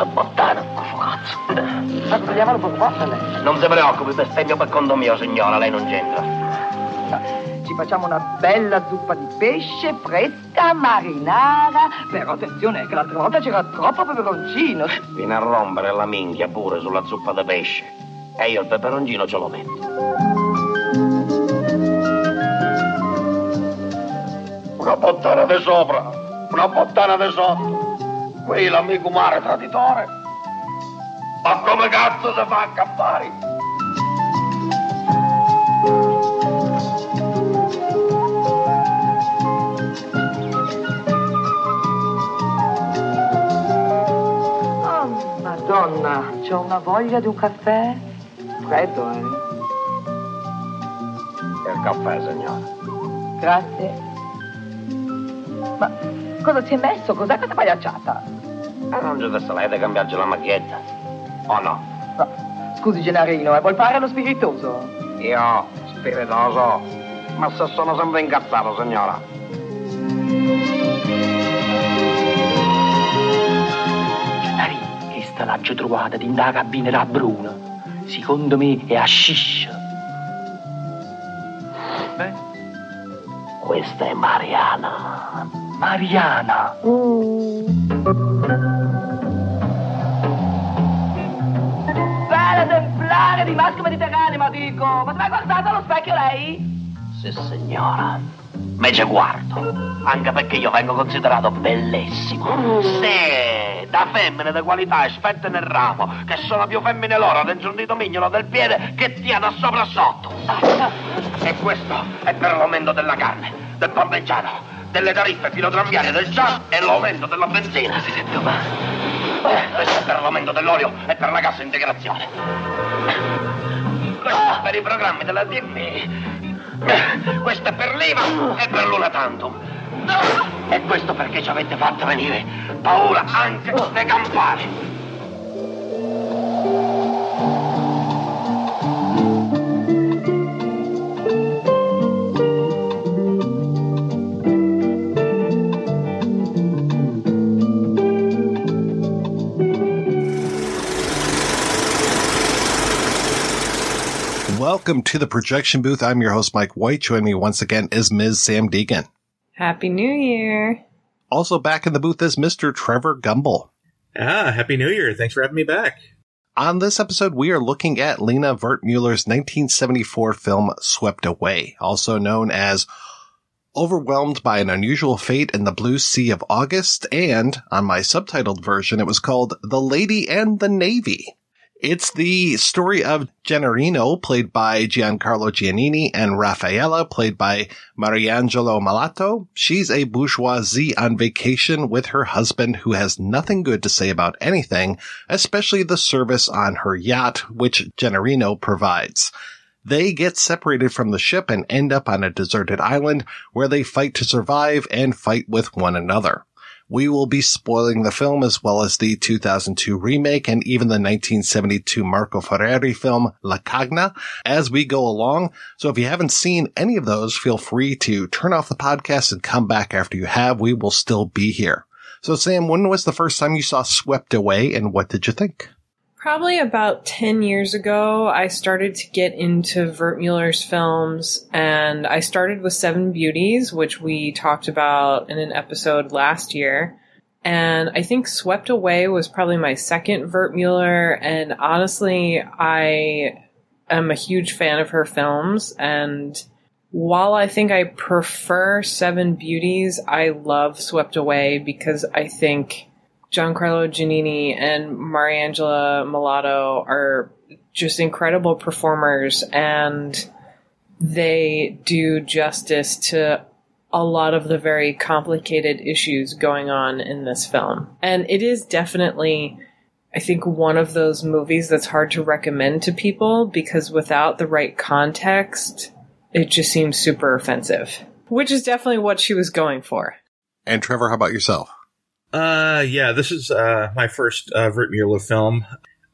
fetosa bottana. Cazzo. Ma togliamolo poco forte lei. Non si preoccupi, bestemmio per conto mio, signora, lei non c'entra. Ci facciamo una bella zuppa di pesce fresca, marinara. Però attenzione che l'altra volta c'era troppo peperoncino. Viene a rompere la minchia pure sulla zuppa di pesce. E io il peperoncino ce lo metto. Una bottana di sopra, una bottana di sotto. Qui l'amico mare traditore. Ma come cazzo si fa a campare? Oh, madonna, c'ho una voglia di un caffè. Freddo, eh? Il caffè, signora. Grazie. Ma cosa ci hai messo? Cos'è questa pagliacciata? Testa lei di cambiarci la macchietta. O no? No, scusi, Gennarino, eh, vuol fare lo spiritoso? Io, spiritoso. Ma se sono sempre incazzato, signora. Gennari, questa l'ho trovata in da cabina da Bruno. Secondo me è hashish. Beh, Questa è Mariana. Mariana. Bella esemplare di maschio mediterraneo, ma dico. Ma ti mai guardato allo specchio lei? Sì, signora. Me ci guardo. Anche perché io vengo considerato bellissimo. Sì, da femmine di qualità esperte nel ramo, che sono più femmine loro dentro un mignolo del piede che ti da sopra sotto. E questo è per l'aumento della carne, del parmigiano, delle tariffe filotramviarie del gas e l'aumento della benzina. Si sente male. Questo è per l'aumento dell'olio e per la cassa integrazione. Questo è per i programmi della DMI. Questo è per l'IVA e per l'una tantum. E questo perché ci avete fatto venire paura anche dei campari. Welcome to the projection booth. I'm your host, Mike White. Joining me once again is Ms. Samm Deighan. Happy New Year. Also back in the booth is Mr. Trevor Gumbel. Ah, Happy New Year. Thanks for having me back. On this episode, we are looking at Lina Wertmüller's 1974 film Swept Away, also known as Overwhelmed by an Unusual Fate in the Blue Sea of August, and on my subtitled version, it was called The Lady and the Navy. It's the story of Gennarino, played by Giancarlo Giannini, and Raffaella, played by Mariangela Melato. She's a bourgeoisie on vacation with her husband who has nothing good to say about anything, especially the service on her yacht, which Gennarino provides. They get separated from the ship and end up on a deserted island where they fight to survive and fight with one another. We will be spoiling the film as well as the 2002 remake and even the 1972 Marco Ferreri film La Cagna as we go along. So if you haven't seen any of those, feel free to turn off the podcast and come back after you have. We will still be here. So Sam, when was the first time you saw Swept Away and what did you think? Probably about 10 years ago, I started to get into Wertmüller's films, and I started with Seven Beauties, which we talked about in an episode last year. And I think Swept Away was probably my second Wertmüller, and honestly, I am a huge fan of her films, and while I think I prefer Seven Beauties, I love Swept Away because I think Giancarlo Giannini and Mariangela Melato are just incredible performers and they do justice to a lot of the very complicated issues going on in this film. And it is definitely, I think, one of those movies that's hard to recommend to people because without the right context, it just seems super offensive, which is definitely what she was going for. And Trevor, how about yourself? Uh, yeah, this is uh, my first uh, Wertmüller film.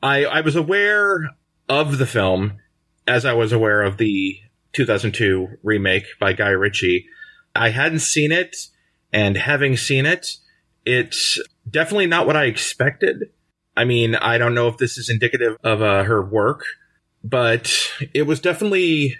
I, I was aware of the film as I was aware of the 2002 remake by Guy Ritchie. I hadn't seen it, and having seen it, it's definitely not what I expected. I mean, I don't know if this is indicative of uh, her work, but it was definitely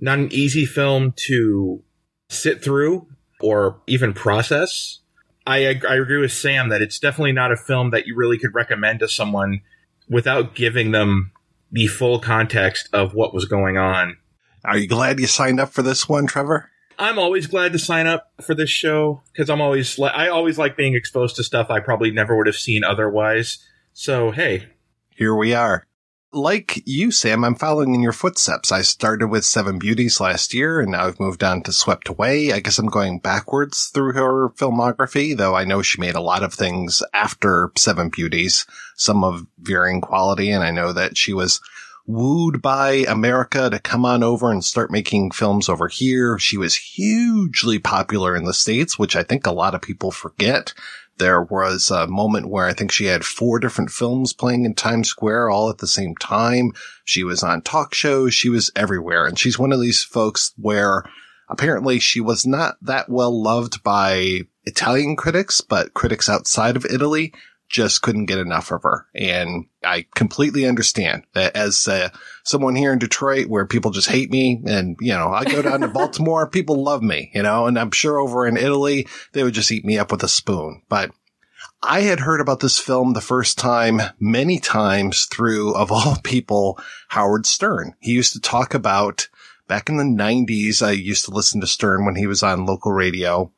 not an easy film to sit through or even process. I, I agree with Sam that it's definitely not a film that you really could recommend to someone without giving them the full context of what was going on. Are you glad you signed up for this one, Trevor? I'm always glad to sign up for this show because I'm always I always like being exposed to stuff I probably never would have seen otherwise. So hey, here we are like you, Sam, I'm following in your footsteps. I started with Seven Beauties last year and now I've moved on to Swept Away. I guess I'm going backwards through her filmography, though I know she made a lot of things after Seven Beauties, some of varying quality. And I know that she was wooed by America to come on over and start making films over here. She was hugely popular in the States, which I think a lot of people forget. There was a moment where I think she had four different films playing in Times Square all at the same time. She was on talk shows. She was everywhere. And she's one of these folks where apparently she was not that well loved by Italian critics, but critics outside of Italy just couldn't get enough of her. And I completely understand that as uh, someone here in Detroit where people just hate me and, you know, I go down to Baltimore, people love me, you know, and I'm sure over in Italy, they would just eat me up with a spoon. But I had heard about this film the first time many times through, of all people, Howard Stern. He used to talk about back in the 90s. I used to listen to Stern when he was on local radio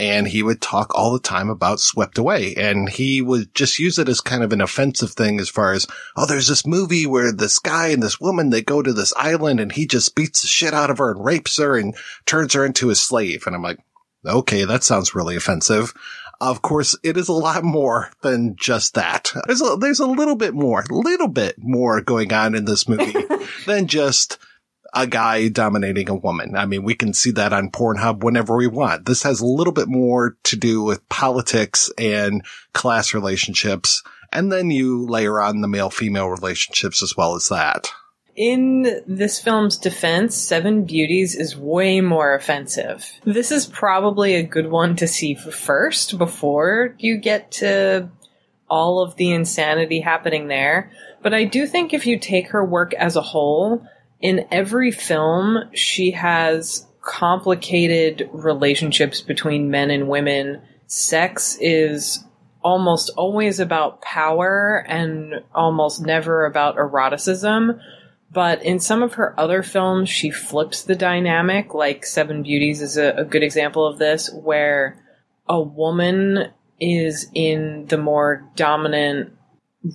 and he would talk all the time about swept away and he would just use it as kind of an offensive thing as far as, oh, there's this movie where this guy and this woman, they go to this island and he just beats the shit out of her and rapes her and turns her into his slave. And I'm like, okay, that sounds really offensive. Of course, it is a lot more than just that. There's a, there's a little bit more, little bit more going on in this movie than just a guy dominating a woman. I mean, we can see that on Pornhub whenever we want. This has a little bit more to do with politics and class relationships. And then you layer on the male female relationships as well as that. In this film's defense, Seven Beauties is way more offensive. This is probably a good one to see first before you get to all of the insanity happening there. But I do think if you take her work as a whole, in every film, she has complicated relationships between men and women. Sex is almost always about power and almost never about eroticism. But in some of her other films, she flips the dynamic, like Seven Beauties is a, a good example of this, where a woman is in the more dominant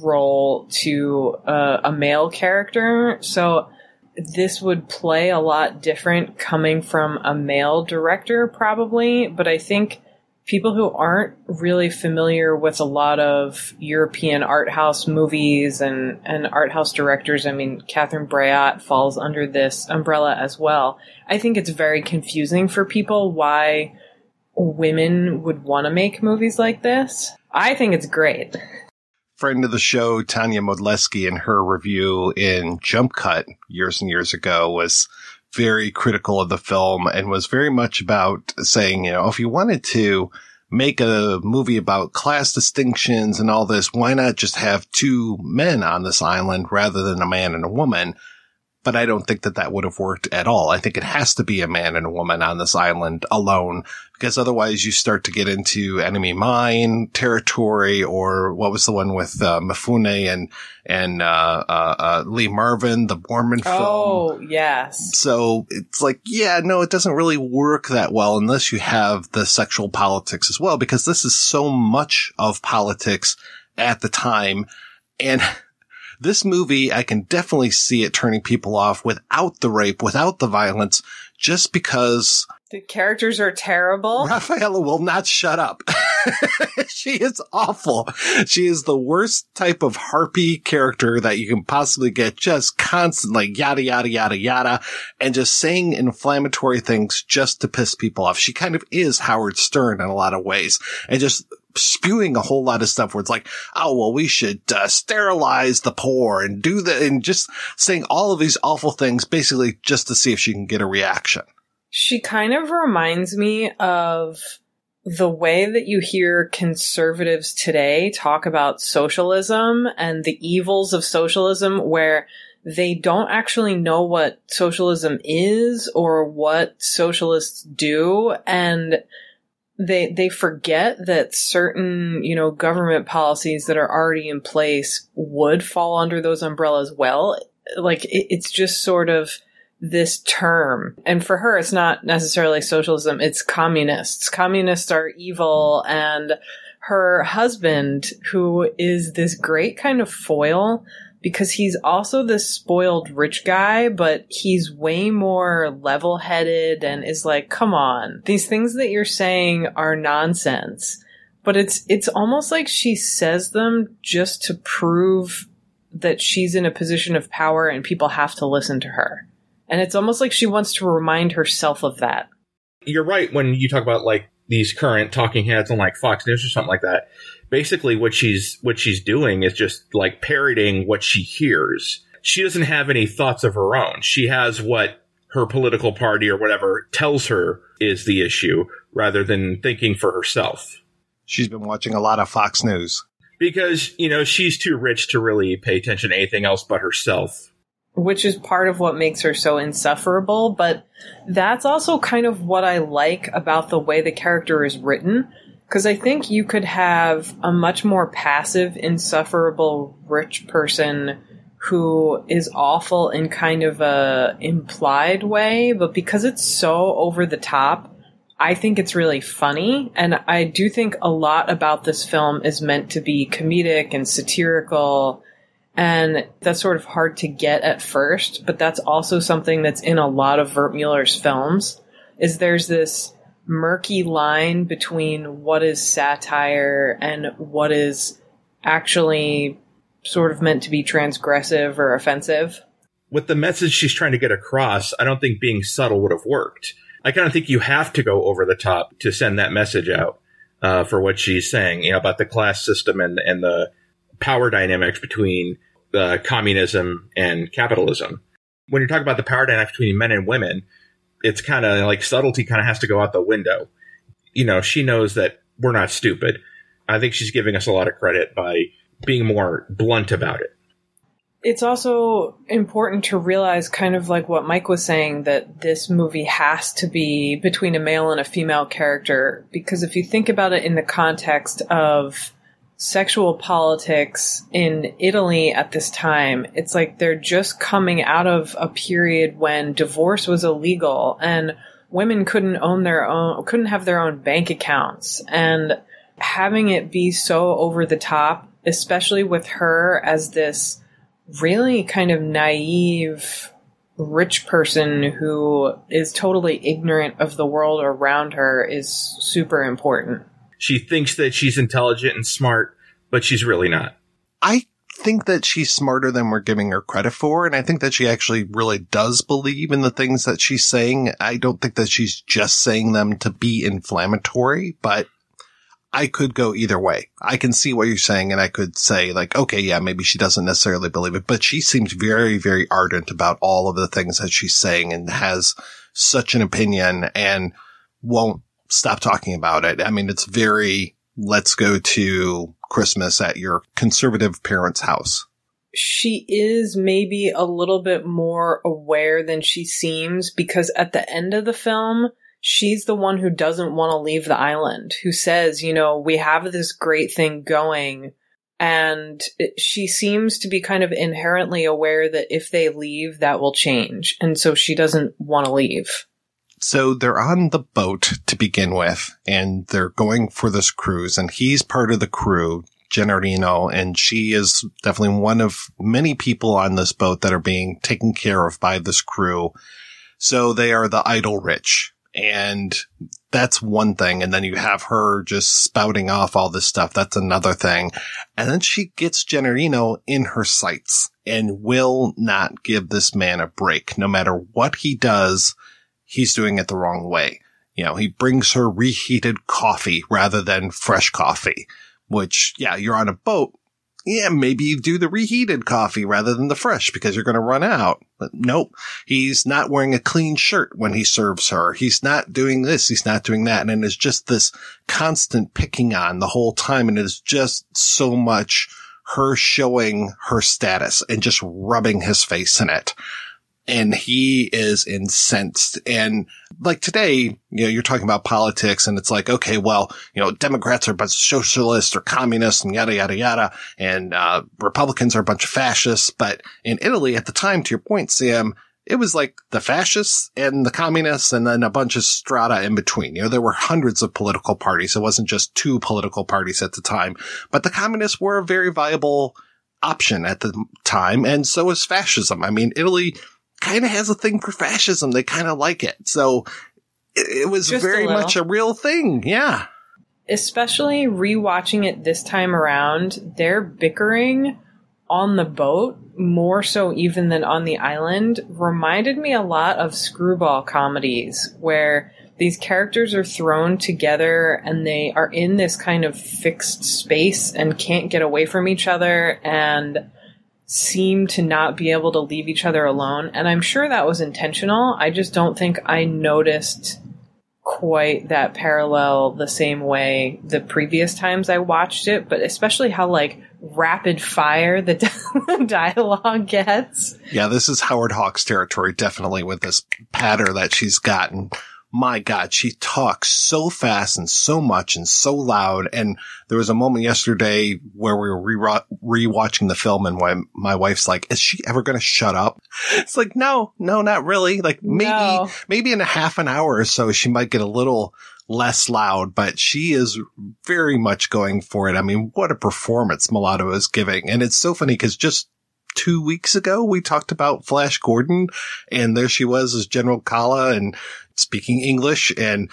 role to uh, a male character. So this would play a lot different coming from a male director, probably. But I think people who aren't really familiar with a lot of European art house movies and, and art house directors, I mean, Catherine Breillat falls under this umbrella as well. I think it's very confusing for people why women would want to make movies like this. I think it's great. Friend of the show, Tania Modleski, in her review in Jump Cut years and years ago was very critical of the film and was very much about saying, you know, if you wanted to make a movie about class distinctions and all this, why not just have two men on this island rather than a man and a woman? But I don't think that that would have worked at all. I think it has to be a man and a woman on this island alone because otherwise you start to get into enemy mine territory or what was the one with uh, Mifune and and uh, uh, uh, Lee Marvin, the Boorman film. Oh, yes. So it's like, yeah, no, it doesn't really work that well unless you have the sexual politics as well, because this is so much of politics at the time. And this movie, I can definitely see it turning people off without the rape, without the violence, just because the characters are terrible. Rafaela will not shut up. she is awful. She is the worst type of harpy character that you can possibly get. Just constantly yada, yada, yada, yada, and just saying inflammatory things just to piss people off. She kind of is Howard Stern in a lot of ways and just spewing a whole lot of stuff where it's like, oh, well, we should uh, sterilize the poor and do the, and just saying all of these awful things basically just to see if she can get a reaction. She kind of reminds me of the way that you hear conservatives today talk about socialism and the evils of socialism, where they don't actually know what socialism is or what socialists do. And they they forget that certain you know government policies that are already in place would fall under those umbrellas well. Like it, it's just sort of this term. And for her it's not necessarily socialism. It's communists. Communists are evil. And her husband who is this great kind of foil because he's also this spoiled rich guy, but he's way more level headed and is like, come on, these things that you're saying are nonsense. But it's, it's almost like she says them just to prove that she's in a position of power and people have to listen to her. And it's almost like she wants to remind herself of that. You're right when you talk about like these current talking heads on like Fox News or something like that basically what she's what she's doing is just like parroting what she hears. She doesn't have any thoughts of her own. She has what her political party or whatever tells her is the issue rather than thinking for herself. She's been watching a lot of Fox News. Because, you know, she's too rich to really pay attention to anything else but herself. Which is part of what makes her so insufferable, but that's also kind of what I like about the way the character is written because I think you could have a much more passive, insufferable rich person who is awful in kind of a implied way, but because it's so over the top, I think it's really funny. And I do think a lot about this film is meant to be comedic and satirical. And that's sort of hard to get at first, but that's also something that's in a lot of Wertmüller's films is there's this murky line between what is satire and what is actually sort of meant to be transgressive or offensive. With the message she's trying to get across, I don't think being subtle would have worked. I kind of think you have to go over the top to send that message out uh, for what she's saying, you know, about the class system and and the power dynamics between uh, communism and capitalism. When you're talking about the power dynamics between men and women, it's kind of like subtlety kind of has to go out the window. You know, she knows that we're not stupid. I think she's giving us a lot of credit by being more blunt about it. It's also important to realize, kind of like what Mike was saying, that this movie has to be between a male and a female character. Because if you think about it in the context of sexual politics in Italy at this time. It's like they're just coming out of a period when divorce was illegal and women couldn't own their own, couldn't have their own bank accounts. And having it be so over the top especially with her as this really kind of naive rich person who is totally ignorant of the world around her is super important. She thinks that she's intelligent and smart, but she's really not. I think that she's smarter than we're giving her credit for. And I think that she actually really does believe in the things that she's saying. I don't think that she's just saying them to be inflammatory, but I could go either way. I can see what you're saying and I could say like, okay, yeah, maybe she doesn't necessarily believe it, but she seems very, very ardent about all of the things that she's saying and has such an opinion and won't stop talking about it. I mean, it's very, let's go to Christmas at your conservative parents' house. She is maybe a little bit more aware than she seems because at the end of the film, she's the one who doesn't want to leave the island, who says, you know, we have this great thing going. And it, she seems to be kind of inherently aware that if they leave, that will change. And so she doesn't want to leave. So they're on the boat to begin with, and they're going for this cruise, and he's part of the crew, Gennarino, and she is definitely one of many people on this boat that are being taken care of by this crew. So they are the idle rich. And that's one thing. And then you have her just spouting off all this stuff. That's another thing. And then she gets Gennarino in her sights and will not give this man a break. No matter what he does, he's doing it the wrong way. You know, he brings her reheated coffee rather than fresh coffee, which, yeah, you're on a boat yeah, maybe you do the reheated coffee rather than the fresh because you're going to run out. But nope. He's not wearing a clean shirt when he serves her. He's not doing this. He's not doing that. And it's just this constant picking on the whole time. And it's just so much her showing her status and just rubbing his face in it and he is incensed. And like today, you know, you're talking about politics and it's like, okay, well, you know, Democrats are a bunch of socialists or communists and yada, yada, yada. And, uh, Republicans are a bunch of fascists. But in Italy at the time, to your point, Sam, it was like the fascists and the communists and then a bunch of strata in between. You know, there were hundreds of political parties. It wasn't just two political parties at the time, but the communists were a very viable option at the time. And so was fascism. I mean, Italy, kind of has a thing for fascism. They kind of like it. So it, it was Just very a much a real thing. Yeah. Especially rewatching it this time around, they're bickering on the boat more so even than on the island reminded me a lot of screwball comedies where these characters are thrown together and they are in this kind of fixed space and can't get away from each other and seem to not be able to leave each other alone. And I'm sure that was intentional. I just don't think I noticed quite that parallel the same way the previous times I watched it, but especially how like rapid fire the dialogue gets. Yeah. This is Howard Hawks territory, definitely with this patter that she's gotten. My God, she talks so fast and so much and so loud. And there was a moment yesterday where we were re- rewatching the film and my, my wife's like, is she ever going to shut up? It's like, no, no, not really. Like maybe, No. maybe in a half an hour or so, she might get a little less loud, but she is very much going for it. I mean, what a performance Melato is giving. And it's so funny because just two weeks ago, we talked about Flash Gordon and there she was as General Kala and speaking English and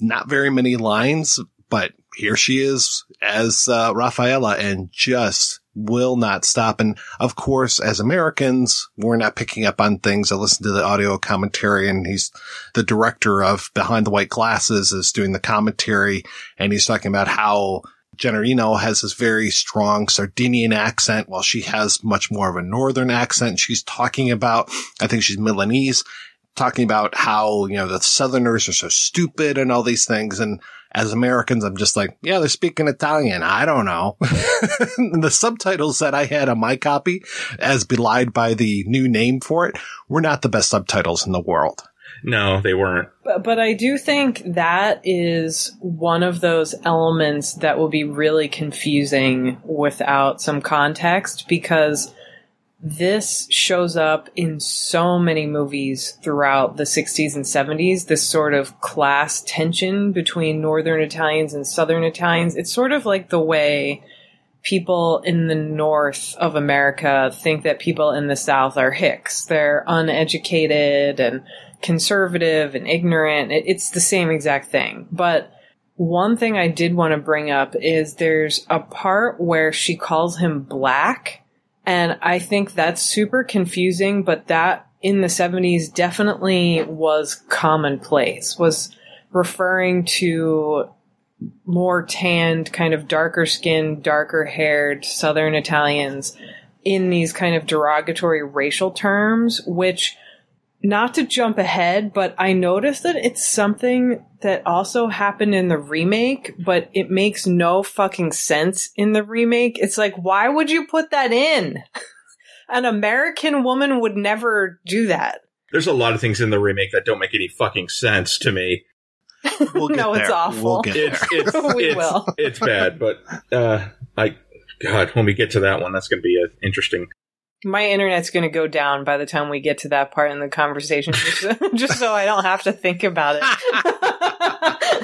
not very many lines, but here she is as uh, Rafaela and just will not stop. And of course, as Americans, we're not picking up on things. I listened to the audio commentary and he's the director of Behind the White Glasses is doing the commentary and he's talking about how Gennarino has this very strong Sardinian accent while she has much more of a northern accent. She's talking about, I think she's Milanese, talking about how, you know, the Southerners are so stupid and all these things. And as Americans, I'm just like, yeah, they're speaking Italian. I don't know. the subtitles that I had on my copy, as belied by the new name for it, were not the best subtitles in the world. No, they weren't. But, but I do think that is one of those elements that will be really confusing without some context because this shows up in so many movies throughout the 60s and 70s this sort of class tension between northern Italians and southern Italians. It's sort of like the way people in the north of America think that people in the south are hicks. They're uneducated and conservative and ignorant. It, it's the same exact thing. But one thing I did want to bring up is there's a part where she calls him black. And I think that's super confusing, but that in the 70s definitely was commonplace, was referring to more tanned, kind of darker skinned, darker haired Southern Italians in these kind of derogatory racial terms, which not to jump ahead, but I noticed that it's something that also happened in the remake, but it makes no fucking sense in the remake. It's like, why would you put that in? An American woman would never do that. There's a lot of things in the remake that don't make any fucking sense to me. We'll get no, it's awful. We'll get there. It's it's We it's, will. it's bad, but uh, I God, when we get to that one, that's going to be uh, interesting. My internet's going to go down by the time we get to that part in the conversation, just so, just so I don't have to think about it.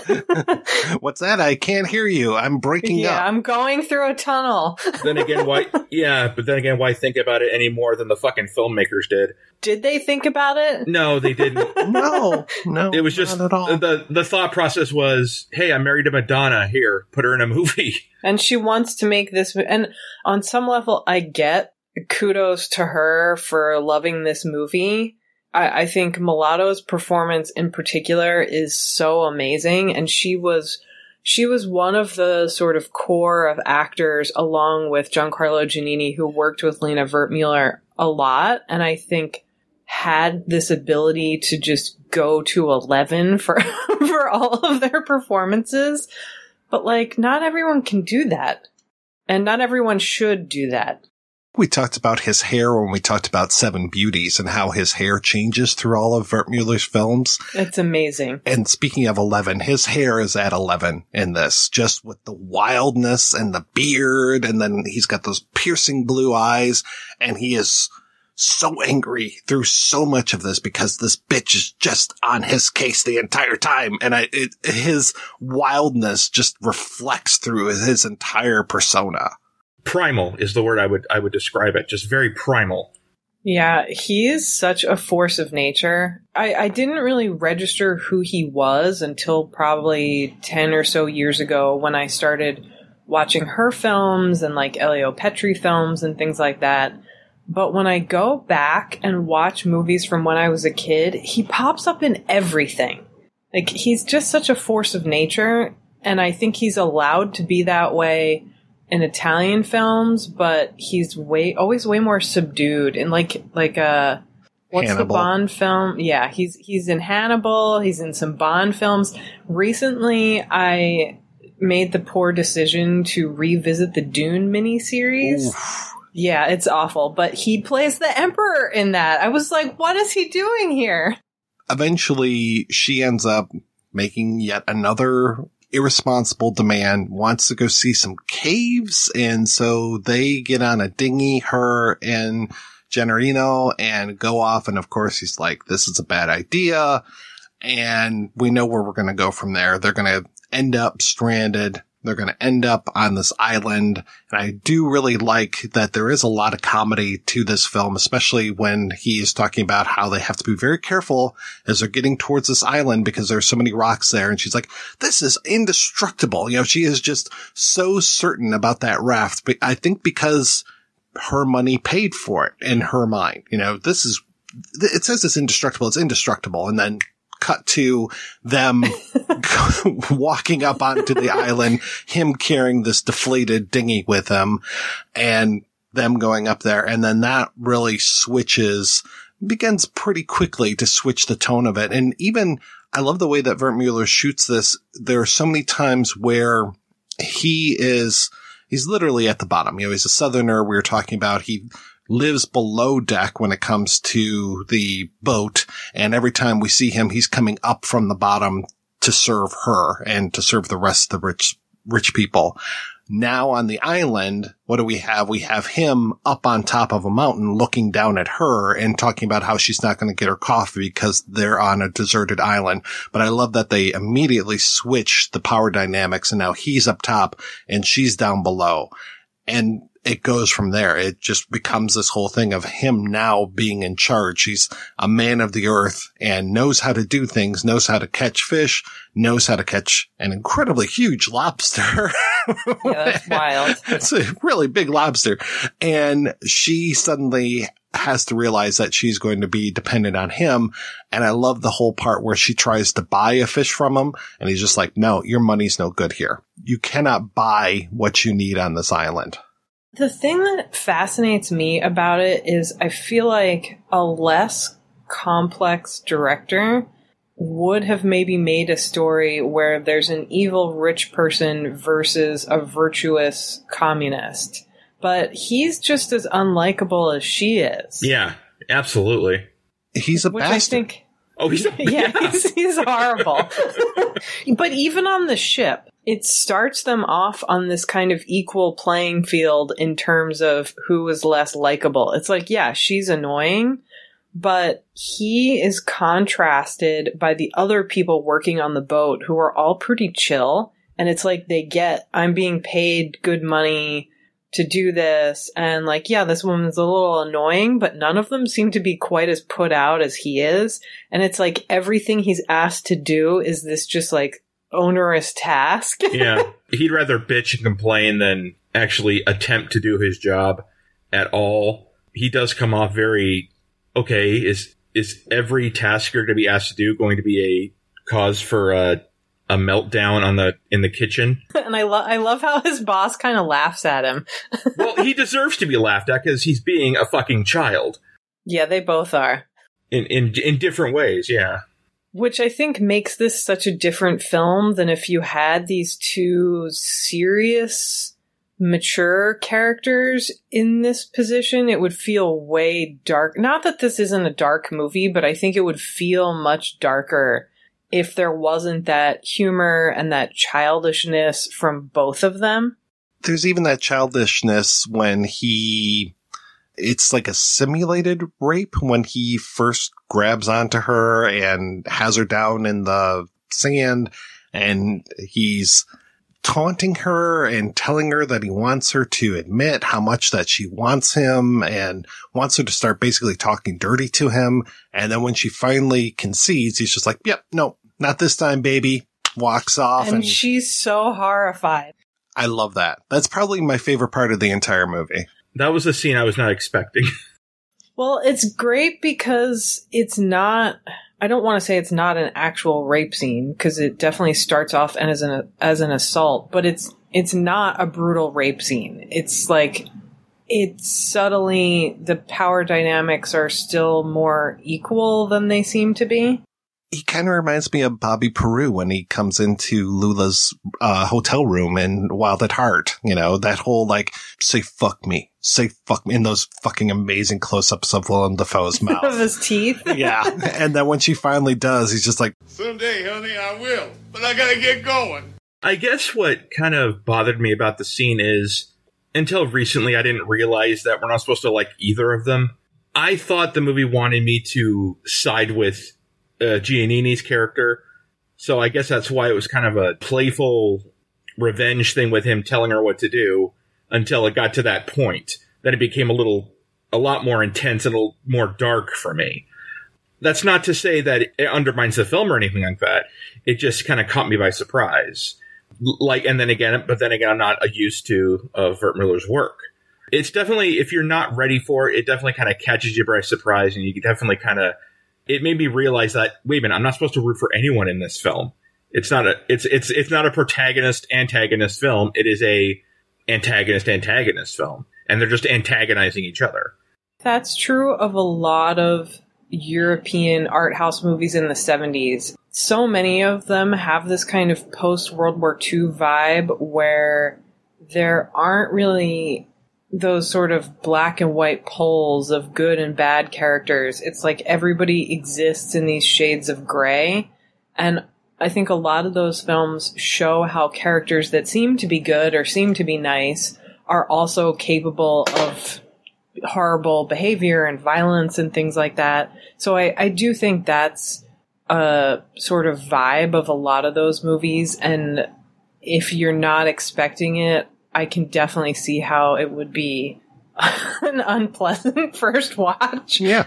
What's that? I can't hear you. I'm breaking yeah, up. Yeah, I'm going through a tunnel. Then again, why? Yeah, but then again, why think about it any more than the fucking filmmakers did? Did they think about it? No, they didn't. no, no. It was just not at all. the the thought process was, "Hey, I'm married to Madonna. Here, put her in a movie." And she wants to make this, and on some level, I get kudos to her for loving this movie. I, I think Melato's performance in particular is so amazing, and she was she was one of the sort of core of actors, along with Giancarlo Giannini, who worked with Lina Wertmüller a lot, and I think had this ability to just go to eleven for for all of their performances. But like, not everyone can do that, and not everyone should do that. We talked about his hair when we talked about Seven Beauties and how his hair changes through all of Wertmüller's films. It's amazing. And speaking of 11, his hair is at 11 in this, just with the wildness and the beard. And then he's got those piercing blue eyes and he is so angry through so much of this because this bitch is just on his case the entire time. And I, it, his wildness just reflects through his entire persona. Primal is the word I would I would describe it. Just very primal. Yeah, he is such a force of nature. I, I didn't really register who he was until probably 10 or so years ago when I started watching her films and like Elio Petri films and things like that. But when I go back and watch movies from when I was a kid, he pops up in everything. Like, he's just such a force of nature, and I think he's allowed to be that way in Italian films, but he's way always way more subdued and like like uh what's the Bond film? Yeah, he's he's in Hannibal, he's in some Bond films. Recently I made the poor decision to revisit the Dune miniseries. Yeah, it's awful, but he plays the Emperor in that. I was like, what is he doing here? eventually she ends up making yet another irresponsible demand, wants to go see some caves. And so they get on a dinghy, her and Gennarino and go off. And of course he's like, this is a bad idea. And we know where we're going to go from there. They're going to end up stranded. They're going to end up on this island. And I do really like that there is a lot of comedy to this film, especially when he is talking about how they have to be very careful as they're getting towards this island because there's so many rocks there. And she's like, this is indestructible. You know, she is just so certain about that raft. But I think because her money paid for it in her mind, you know, this is, it says it's indestructible. It's indestructible. And then cut to them walking up onto the island, him carrying this deflated dinghy with him and them going up there. And then that really switches, begins pretty quickly to switch the tone of it. And even I love the way that Wertmüller shoots this. There are so many times where he is, he's literally at the bottom. You know, he's a southerner we were talking about. He lives below deck when it comes to the boat. And every time we see him, he's coming up from the bottom to serve her and to serve the rest of the rich, rich people. Now on the island, what do we have? We have him up on top of a mountain looking down at her and talking about how she's not going to get her coffee because they're on a deserted island. But I love that they immediately switch the power dynamics and now he's up top and she's down below. And it goes from there. It just becomes this whole thing of him now being in charge. He's a man of the earth and knows how to do things, knows how to catch fish, knows how to catch an incredibly huge lobster. Yeah, that's wild. it's a really big lobster. And she suddenly has to realize that she's going to be dependent on him. And I love the whole part where she tries to buy a fish from him and he's just like, no, your money's no good here. You cannot buy what you need on this island. The thing that fascinates me about it is I feel like a less complex director would have maybe made a story where there's an evil rich person versus a virtuous communist. But he's just as unlikable as she is. Yeah, absolutely. He's a Which I think Oh, he's a, yeah, he's, he's horrible. but even on the ship, it starts them off on this kind of equal playing field in terms of who is less likable. It's like, yeah, she's annoying, but he is contrasted by the other people working on the boat who are all pretty chill. And it's like they get, I'm being paid good money to do this. And like, yeah, this woman's a little annoying, but none of them seem to be quite as put out as he is. And it's like everything he's asked to do is this just like onerous task. yeah, he'd rather bitch and complain than actually attempt to do his job at all. He does come off very okay. Is is every task you're going to be asked to do going to be a cause for a a meltdown on the in the kitchen? and I love I love how his boss kind of laughs at him. well, he deserves to be laughed at because he's being a fucking child Yeah, they both are. in in in different ways. Yeah. Which I think makes this such a different film than if you had these two serious, mature characters in this position. It would feel way dark. Not that this isn't a dark movie, but I think it would feel much darker if there wasn't that humor and that childishness from both of them. There's even that childishness when he, it's like a simulated rape when he first grabs onto her and has her down in the sand and he's taunting her and telling her that he wants her to admit how much that she wants him and wants her to start basically talking dirty to him. And then when she finally concedes, he's just like, yep, no, not this time, baby. Walks off And and, she's so horrified. I love that. That's probably my favorite part of the entire movie. That was a scene I was not expecting. Well, it's great because it's not. I don't want to say it's not an actual rape scene because it definitely starts off and as an as an assault, but it's it's not a brutal rape scene. It's like it's subtly the power dynamics are still more equal than they seem to be. He kind of reminds me of Bobby Peru when he comes into Lula's uh, hotel room in Wild at Heart. You know, that whole like, say fuck me, say fuck me in those fucking amazing close ups of Willem Dafoe's mouth. Of his teeth. yeah. And then when she finally does, he's just like, Someday, honey, I will. But I gotta get going. I guess what kind of bothered me about the scene is until recently I didn't realize that we're not supposed to like either of them. I thought the movie wanted me to side with uh, Giannini's character, so I guess that's why it was kind of a playful revenge thing with him telling her what to do until it got to that point. Then it became a little, a lot more intense and a little more dark for me. That's not to say that it undermines the film or anything like that. It just kind of caught me by surprise. Like, and then again, but then again, I'm not used to of Wertmüller's work. It's definitely, if you're not ready for it, it definitely kind of catches you by surprise, and you definitely kind of, it made me realize that wait a minute, I'm not supposed to root for anyone in this film. It's not a, it's it's it's not a protagonist antagonist film. It is a antagonist antagonist film, and they're just antagonizing each other. That's true of a lot of European art house movies in the 70s. So many of them have this kind of post World War II vibe where there aren't really those sort of black and white poles of good and bad characters. It's like everybody exists in these shades of gray. And I think a lot of those films show how characters that seem to be good or seem to be nice are also capable of horrible behavior and violence and things like that. So I, I do think that's a sort of vibe of a lot of those movies. And if you're not expecting it, I can definitely see how it would be an unpleasant first watch. Yeah.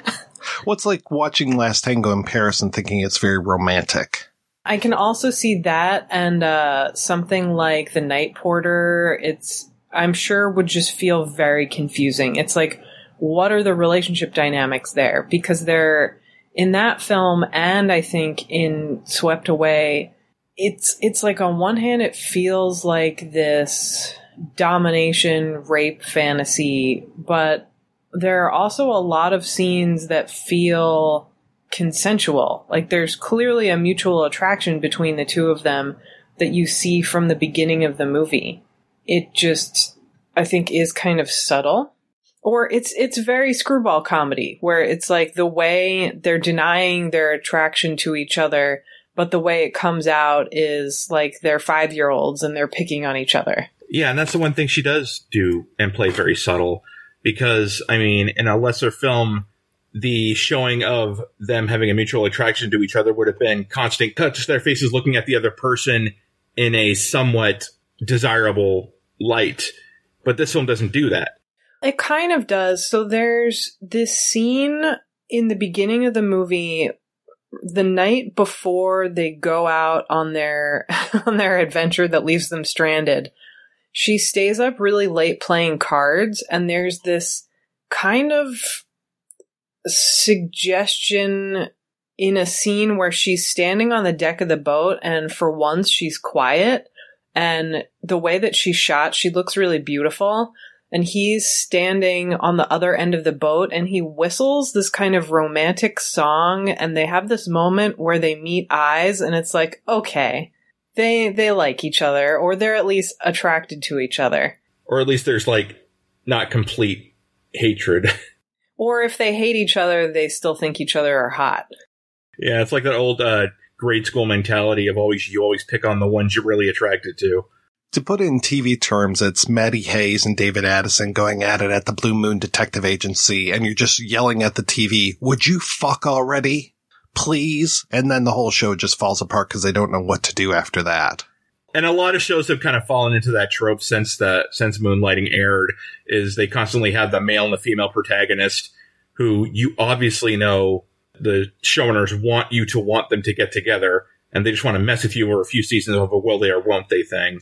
Well, like watching Last Tango in Paris and thinking it's very romantic. I can also see that and uh, something like The Night Porter. It's I'm sure would just feel very confusing. It's like what are the relationship dynamics there? Because they're in that film and I think in Swept Away, it's it's like on one hand it feels like this domination rape fantasy, but there are also a lot of scenes that feel consensual. Like there's clearly a mutual attraction between the two of them that you see from the beginning of the movie. It just I think is kind of subtle. Or it's it's very screwball comedy where it's like the way they're denying their attraction to each other, but the way it comes out is like they're 5-year-olds and they're picking on each other. Yeah, and that's the one thing she does do and play very subtle because I mean, in a lesser film, the showing of them having a mutual attraction to each other would have been constant cuts to their faces looking at the other person in a somewhat desirable light. But this film doesn't do that. It kind of does. So there's this scene in the beginning of the movie the night before they go out on their on their adventure that leaves them stranded she stays up really late playing cards and there's this kind of suggestion in a scene where she's standing on the deck of the boat and for once she's quiet and the way that she's shot she looks really beautiful and he's standing on the other end of the boat and he whistles this kind of romantic song and they have this moment where they meet eyes and it's like okay they they like each other or they're at least attracted to each other Or at least there's like not complete hatred. or if they hate each other they still think each other are hot yeah, it's like that old uh, grade school mentality of always you always pick on the ones you're really attracted to. To put it in TV terms, it's Maddie Hayes and David Addison going at it at the Blue Moon Detective Agency, and you're just yelling at the TV, would you fuck already? Please? And then the whole show just falls apart because they don't know what to do after that. and a lot of shows have kind of fallen into that trope since the since moonlighting aired is they constantly have the male and the female protagonist who you obviously know the showrunners want you to want them to get together and they just want to mess with you for a few seasons of a will they or won't they thing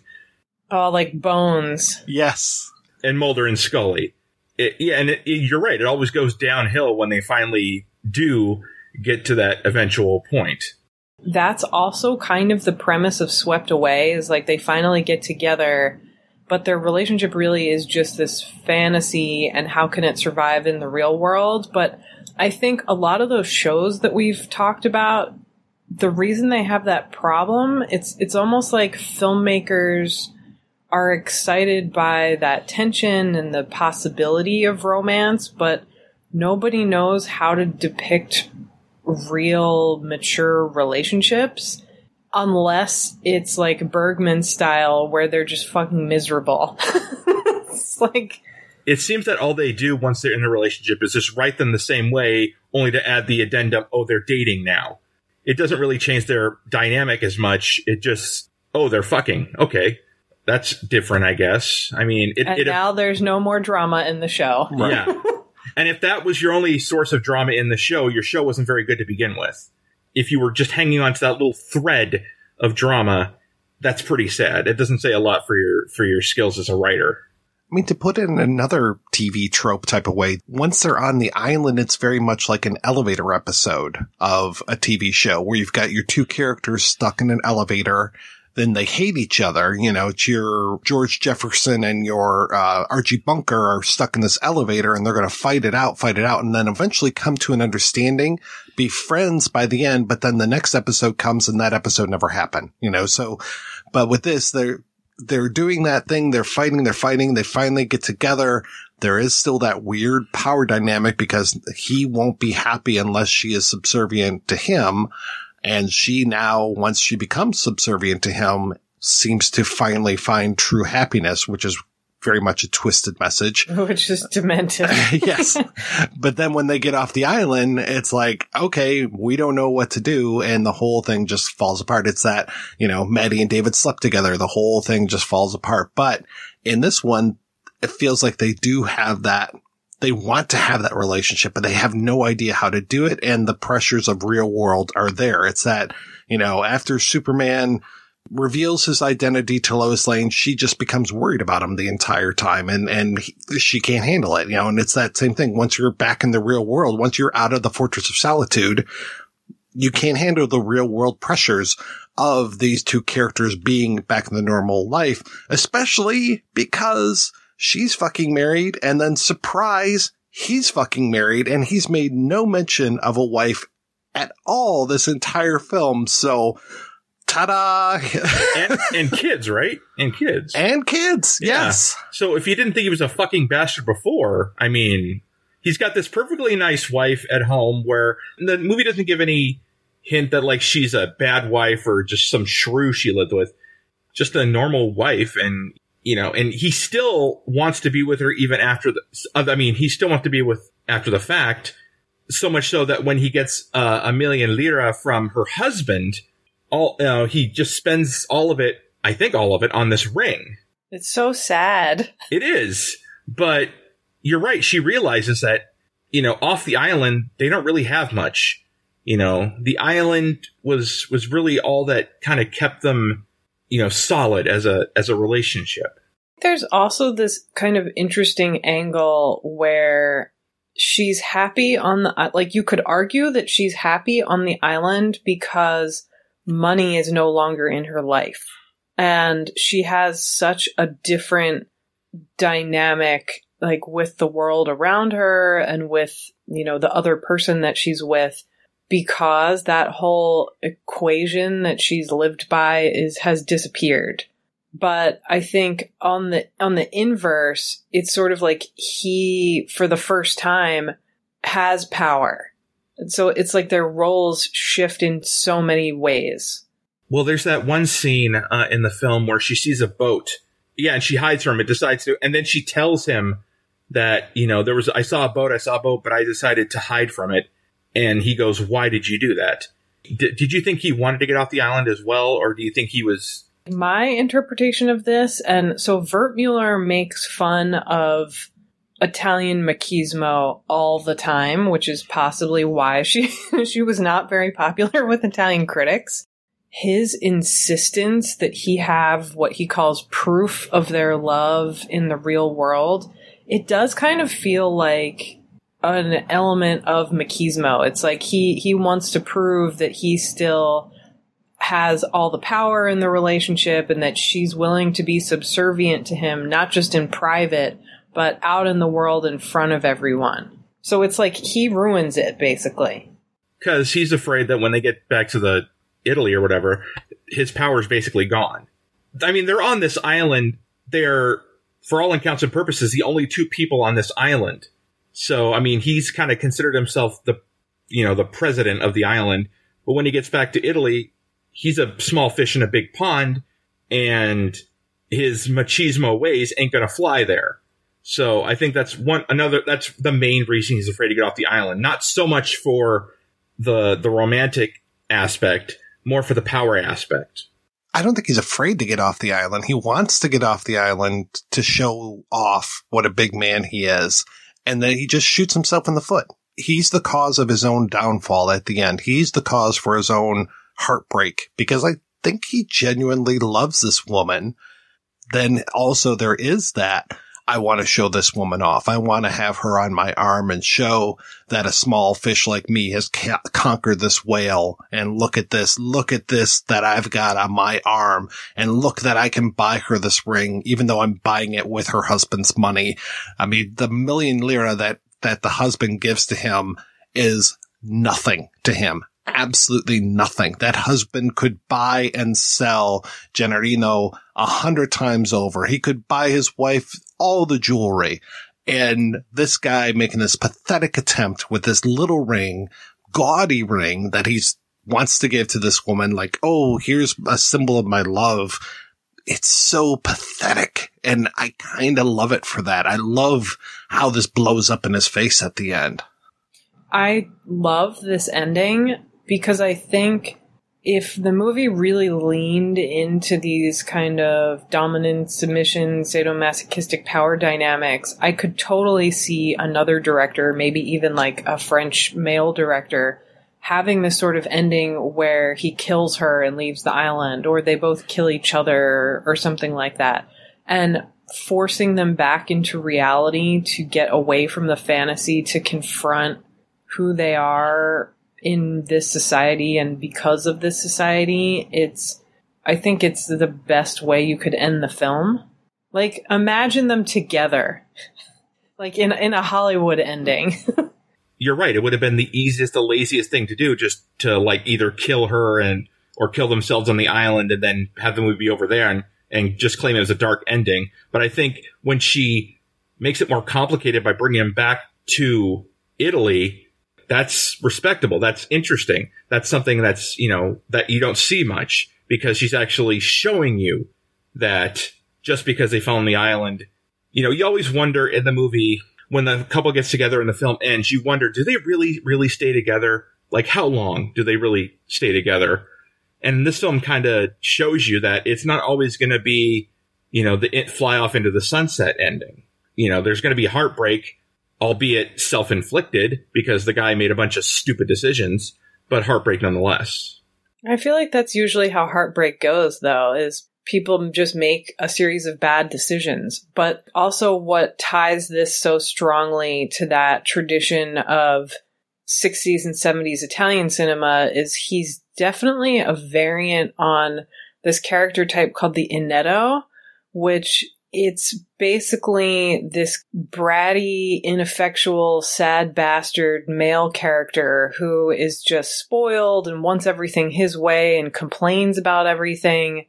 oh like bones yes and mulder and scully it, yeah and it, it- you're right it always goes downhill when they finally do get to that eventual point that's also kind of the premise of Swept Away is like they finally get together, but their relationship really is just this fantasy and how can it survive in the real world? But I think a lot of those shows that we've talked about, the reason they have that problem, it's it's almost like filmmakers are excited by that tension and the possibility of romance, but nobody knows how to depict real mature relationships unless it's like Bergman style where they're just fucking miserable. it's like it seems that all they do once they're in a relationship is just write them the same way, only to add the addendum, oh, they're dating now. It doesn't really change their dynamic as much. It just, oh, they're fucking. Okay. That's different, I guess. I mean, it, and it now there's no more drama in the show. yeah. and if that was your only source of drama in the show, your show wasn't very good to begin with. If you were just hanging on to that little thread of drama, that's pretty sad. It doesn't say a lot for your for your skills as a writer. I mean, to put it in another TV trope type of way, once they're on the island, it's very much like an elevator episode of a TV show where you've got your two characters stuck in an elevator. Then they hate each other. You know, it's your George Jefferson and your uh, Archie Bunker are stuck in this elevator and they're going to fight it out, fight it out, and then eventually come to an understanding, be friends by the end. But then the next episode comes and that episode never happened. You know, so, but with this, they're they're doing that thing. They're fighting. They're fighting. They finally get together. There is still that weird power dynamic because he won't be happy unless she is subservient to him. And she now, once she becomes subservient to him, seems to finally find true happiness, which is very much a twisted message. Which is demented. yes. But then when they get off the island, it's like, okay, we don't know what to do. And the whole thing just falls apart. It's that, you know, Maddie and David slept together. The whole thing just falls apart. But in this one, it feels like they do have that. They want to have that relationship, but they have no idea how to do it. And the pressures of real world are there. It's that, you know, after Superman, reveals his identity to Lois Lane, she just becomes worried about him the entire time and, and he, she can't handle it, you know, and it's that same thing. Once you're back in the real world, once you're out of the fortress of solitude, you can't handle the real world pressures of these two characters being back in the normal life, especially because she's fucking married and then surprise, he's fucking married and he's made no mention of a wife at all this entire film. So, ta-da! and, and kids, right? And kids. And kids, Yeah. yes. So if you didn't think he was a fucking bastard before, I mean, he's got this perfectly nice wife at home where the movie doesn't give any hint that like she's a bad wife or just some shrew she lived with. Just a normal wife and you know, and he still wants to be with her even after the I mean, he still wants to be with after the fact. So much so that when he gets uh, a million lira from her husband, all you know, he just spends all of it, I think all of it on this ring. It's so sad. It is, but you're right. She realizes that, you know, off the island, they don't really have much. You know, the island was, was really all that kind of kept them, you know, solid as a, as a relationship. There's also this kind of interesting angle where she's happy on the like you could argue that she's happy on the island because money is no longer in her life and she has such a different dynamic like with the world around her and with you know the other person that she's with because that whole equation that she's lived by is has disappeared but i think on the on the inverse it's sort of like he for the first time has power and so it's like their roles shift in so many ways Well, there's that one scene uh, in the film where she sees a boat. Yeah, and she hides from it, decides to, and then she tells him that, you know, there was, I saw a boat, I saw a boat, but I decided to hide from it. And he goes, why did you do that? D- did you think he wanted to get off the island as well, or do you think he was my interpretation of this, and so Wertmüller makes fun of Italian machismo all the time, which is possibly why she she was not very popular with Italian critics. His insistence that he have what he calls proof of their love in the real world, it does kind of feel like an element of machismo. It's like he he wants to prove that he still has all the power in the relationship and that she's willing to be subservient to him, not just in private, but out in the world in front of everyone. So it's like he ruins it, basically. because he's afraid that when they get back to the Italy or whatever, his power's basically gone. I mean, they're on this island. They're, for all intents and purposes, the only two people on this island. So, I mean, he's kind of considered himself the, you know, the president of the island. But when he gets back to Italy, he's a small fish in a big pond, and his machismo ways ain't gonna fly there. So I think that's one another. That's the main reason he's afraid to get off the island. Not so much for the the romantic aspect, more for the power aspect. I don't think he's afraid to get off the island. He wants to get off the island to show off what a big man he is. And then he just shoots himself in the foot. He's the cause of his own downfall at the end. He's the cause for his own heartbreak because I think he genuinely loves this woman. Then also there is that I want to show this woman off. I want to have her on my arm and show that a small fish like me has ca- conquered this whale. And look at this, look at this that I've got on my arm and look that I can buy her this ring, even though I'm buying it with her husband's money. I mean, the million lira that, that the husband gives to him is nothing to him. Absolutely nothing. That husband could buy and sell Gennarino a hundred times over. He could buy his wife all the jewelry. And this guy making this pathetic attempt with this little ring, gaudy ring that he's wants to give to this woman, like, oh, here's a symbol of my love. it's so pathetic. And I kind of love it for that. I love how this blows up in his face at the end. I love this ending because I think if the movie really leaned into these kind of dominant submission sadomasochistic power dynamics i could totally see another director maybe even like a french male director having this sort of ending where he kills her and leaves the island or they both kill each other or something like that and forcing them back into reality to get away from the fantasy to confront who they are in this society and because of this society, it's I think it's the best way you could end the film. Like imagine them together. like in in a Hollywood ending. You're right. It would have been the easiest, the laziest thing to do, just to like either kill her and or kill themselves on the island and then have the movie be over there and and just claim it as a dark ending. But I think when she makes it more complicated by bringing him back to Italy, that's respectable. That's interesting. That's something that's, you know, that you don't see much because she's actually showing you that just because they found the island, you know, you always wonder in the movie when the couple gets together and the film ends, you wonder, do they really, really stay together? Like, how long do they really stay together? And this film kind of shows you that it's not always going to be, you know, the fly off into the sunset ending. You know, there's going to be heartbreak albeit self inflicted because the guy made a bunch of stupid decisions, but heartbreak nonetheless. I feel like that's usually how heartbreak goes, though, is people just make a series of bad decisions. But also, what ties this so strongly to that tradition of 60s and 70s Italian cinema is he's definitely a variant on this character type called the Inetto, which it's basically this bratty, ineffectual, sad bastard male character who is just spoiled and wants everything his way and complains about everything,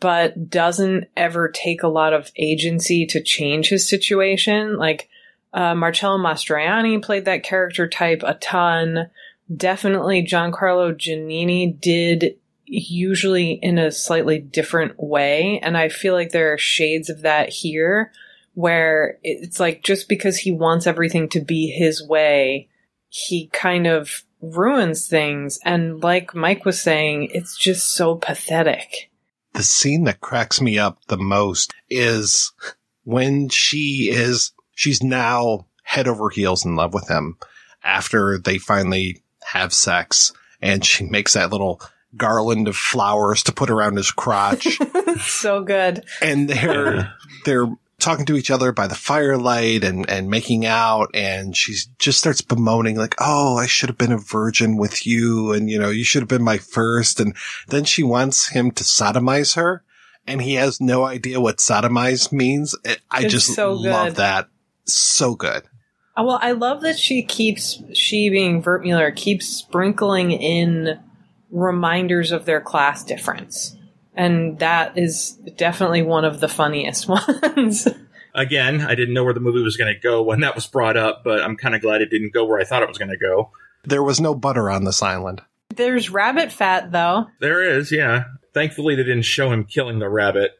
but doesn't ever take a lot of agency to change his situation. Like, uh, Marcello Mastroianni played that character type a ton. Definitely Giancarlo Giannini did usually in a slightly different way. And I feel like there are shades of that here where it's like just because he wants everything to be his way, he kind of ruins things. And like Mike was saying, it's just so pathetic. The scene that cracks me up the most is when she is, she's now head over heels in love with him after they finally have sex and she makes that little garland of flowers to put around his crotch. so good. And they're they're talking to each other by the firelight and and making out and she just starts bemoaning like, "Oh, I should have been a virgin with you and you know, you should have been my first. And then she wants him to sodomize her and he has no idea what sodomize means. I It's just so love that. So good. Uh, Well, I love that she keeps, she being Wertmüller, keeps sprinkling in reminders of their class difference. And that is definitely one of the funniest ones. Again, I didn't know where the movie was going to go when that was brought up, but I'm kind of glad it didn't go where I thought it was going to go. There was no butter on this island. There's rabbit fat, though. There is, yeah. Thankfully, they didn't show him killing the rabbit.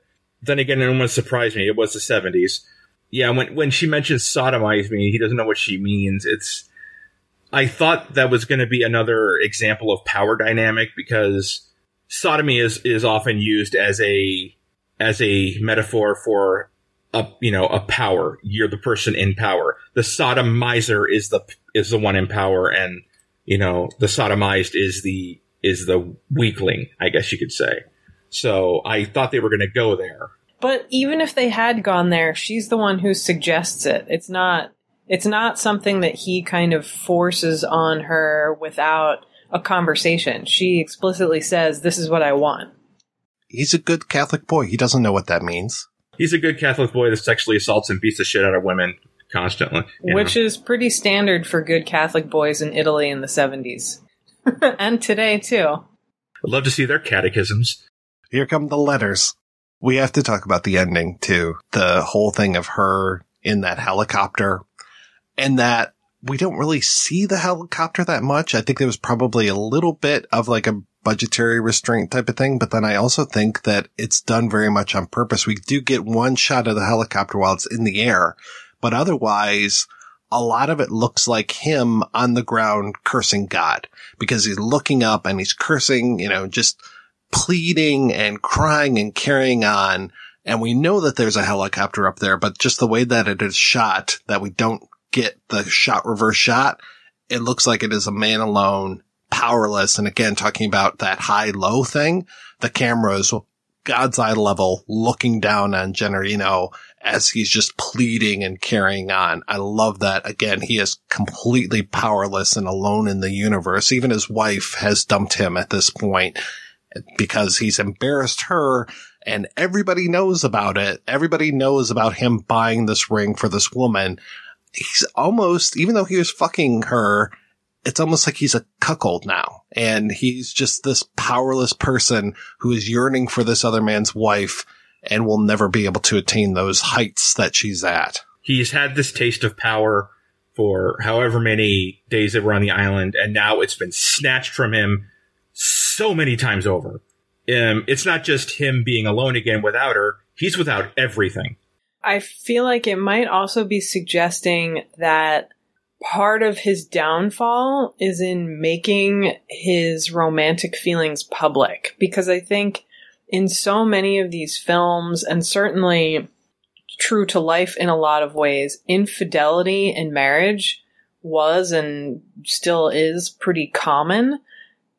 Then again, it almost surprised me. It was the 70s. Yeah, when when she mentions sodomize me, he doesn't know what she means. It's I thought that was going to be another example of power dynamic because sodomy is is often used as a as a metaphor for a you know a power. You're the person in power. The sodomizer is the is the one in power, and you know the sodomized is the is the weakling. I guess you could say. So I thought they were going to go there. But even if they had gone there, she's the one who suggests it. It's not it's not something that he kind of forces on her without a conversation. She explicitly says, "This is what I want." He's a good Catholic boy. He doesn't know what that means. He's a good Catholic boy that sexually assaults and beats the shit out of women constantly. Which know. is pretty standard for good Catholic boys in Italy in the 70s. and today too. I'd love to see their catechisms. Here come the letters. We have to talk about the ending too. The whole thing of her in that helicopter and that we don't really see the helicopter that much. I think there was probably a little bit of like a budgetary restraint type of thing. But then I also think that it's done very much on purpose. We do get one shot of the helicopter while it's in the air, but otherwise a lot of it looks like him on the ground cursing God because he's looking up and he's cursing, you know, just pleading and crying and carrying on. And we know that there's a helicopter up there, but just the way that it is shot, that we don't get the shot reverse shot, it looks like it is a man alone, powerless. And again, talking about that high low thing, the camera is God's eye level looking down on Gennarino as he's just pleading and carrying on. I love that. Again, he is completely powerless and alone in the universe. Even his wife has dumped him at this point because he's embarrassed her and everybody knows about it. Everybody knows about him buying this ring for this woman. He's almost, even though he was fucking her, it's almost like he's a cuckold now. And he's just this powerless person who is yearning for this other man's wife and will never be able to attain those heights that she's at. He's had this taste of power for however many days they were on the island, and now it's been snatched from him so many times over. Um, it's not just him being alone again without her, he's without everything. I feel like it might also be suggesting that part of his downfall is in making his romantic feelings public. Because I think in so many of these films, and certainly true to life in a lot of ways, infidelity in marriage was and still is pretty common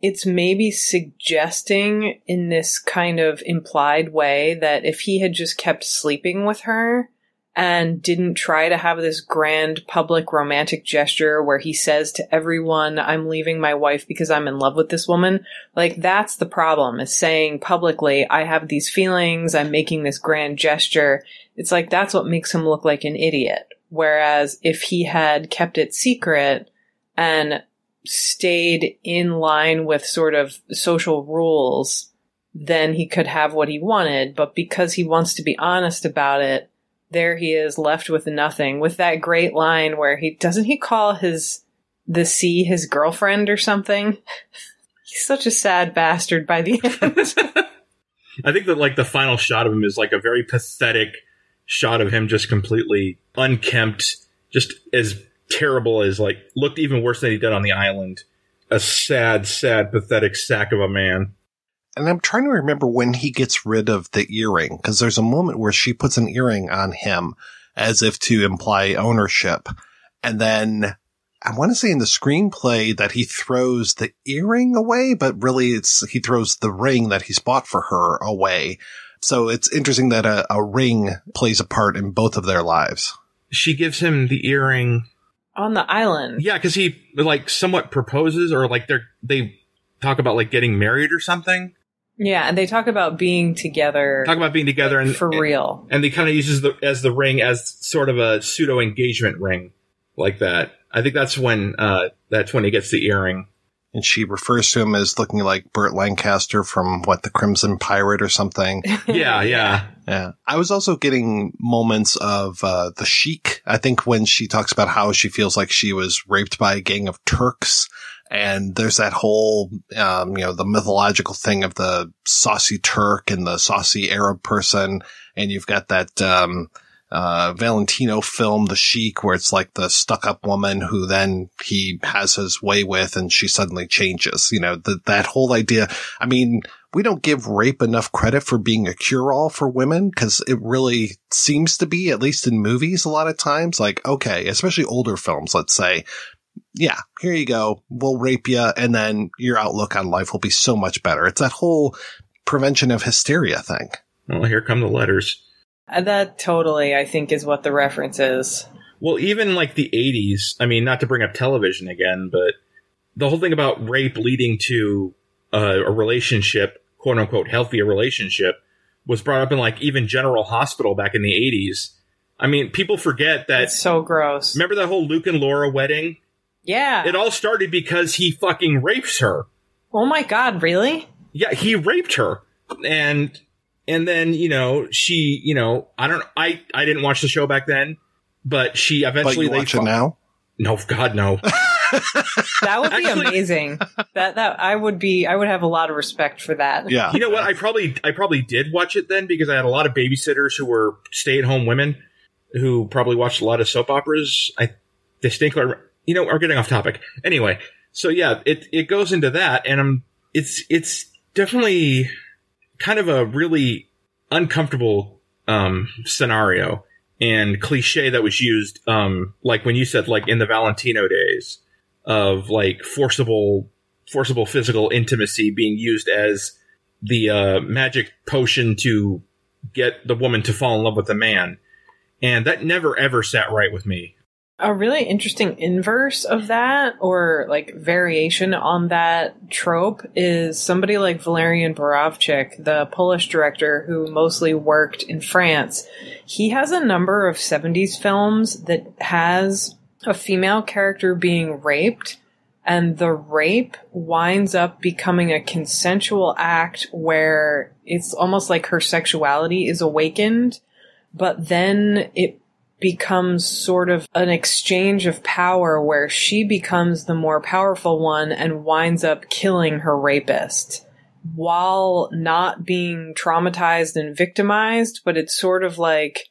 it's maybe suggesting in this kind of implied way that if he had just kept sleeping with her and didn't try to have this grand public romantic gesture where he says to everyone, I'm leaving my wife because I'm in love with this woman. Like that's the problem is saying publicly, I have these feelings. I'm making this grand gesture. It's like that's what makes him look like an idiot. Whereas if he had kept it secret and stayed in line with sort of social rules, then he could have what he wanted. But because he wants to be honest about it, there he is left with nothing. With that great line where he doesn't he call his the sea his girlfriend or something? He's such a sad bastard by the end. I think that like the final shot of him is like a very pathetic shot of him just completely unkempt, just as terrible as like looked even worse than he did on the island. A sad, sad, pathetic sack of a man. And I'm trying to remember when he gets rid of the earring because there's a moment where she puts an earring on him as if to imply ownership. And then I want to say in the screenplay that he throws the earring away, but really it's, he throws the ring that he's bought for her away. So it's interesting that a, a ring plays a part in both of their lives. She gives him the earring on the island. Yeah, because he like somewhat proposes, or like they're they talk about like getting married or something. Yeah, and they talk about being together. Talk about being together and for real. And, and they kind of uses the as the ring as sort of a pseudo engagement ring, like that. I think that's when uh that's when he gets the earring. And she refers to him as looking like Burt Lancaster from what the Crimson Pirate or something. yeah, yeah. Yeah. I was also getting moments of uh, the Sheik. I think when she talks about how she feels like she was raped by a gang of Turks. And there's that whole, um, you know, the mythological thing of the saucy Turk and the saucy Arab person. And you've got that, um, uh, Valentino film, The Sheik, where it's like the stuck up woman who then he has his way with and she suddenly changes. You know, the, that whole idea. I mean, we don't give rape enough credit for being a cure all for women because it really seems to be, at least in movies, a lot of times, like, okay, especially older films, let's say, yeah, here you go. We'll rape you. And then your outlook on life will be so much better. It's that whole prevention of hysteria thing. Well, here come the letters. Uh, that totally, I think, is what the reference is. Well, even like the 80s, I mean, not to bring up television again, but the whole thing about rape leading to uh, a relationship, quote unquote, healthier relationship, was brought up in like even General Hospital back in the 80s. I mean, people forget that. It's so gross. Remember that whole Luke and Laura wedding? Yeah. It all started because he fucking rapes her. Oh my god, really? Yeah, he raped her. And and then you know she you know I don't I I didn't watch the show back then, but she eventually but you watch it now. No, God no. that would be amazing. That that I would be. I would have a lot of respect for that. Yeah. You know what? I probably I probably did watch it then because I had a lot of babysitters who were stay at home women who probably watched a lot of soap operas. I distinctly, you know, are getting off topic. Anyway, so yeah, it it goes into that, and I'm it's it's definitely kind of a really uncomfortable um scenario and cliche that was used um like when you said like in the Valentino days of like forcible forcible physical intimacy being used as the uh magic potion to get the woman to fall in love with the man. And that never ever sat right with me A really interesting inverse of that, or like variation on that trope, is somebody like Walerian Borowczyk, the Polish director who mostly worked in France. He has a number of 70s films that has a female character being raped, and the rape winds up becoming a consensual act where it's almost like her sexuality is awakened, but then it becomes sort of an exchange of power where she becomes the more powerful one and winds up killing her rapist while not being traumatized and victimized. But it's sort of like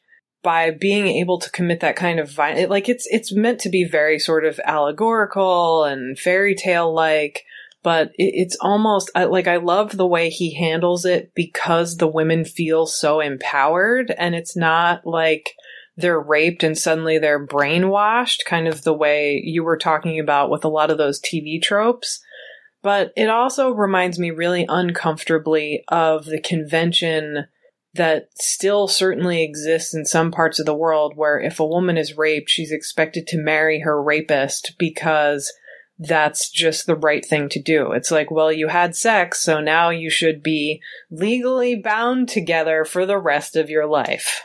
by being able to commit that kind of violence like it's it's meant to be very sort of allegorical and fairy tale like but it, it's almost like I love the way he handles it because the women feel so empowered. And it's not like they're raped and suddenly they're brainwashed, kind of the way you were talking about with a lot of those TV tropes. But it also reminds me really uncomfortably of the convention that still certainly exists in some parts of the world where if a woman is raped, she's expected to marry her rapist because that's just the right thing to do. It's like, well, you had sex, so now you should be legally bound together for the rest of your life.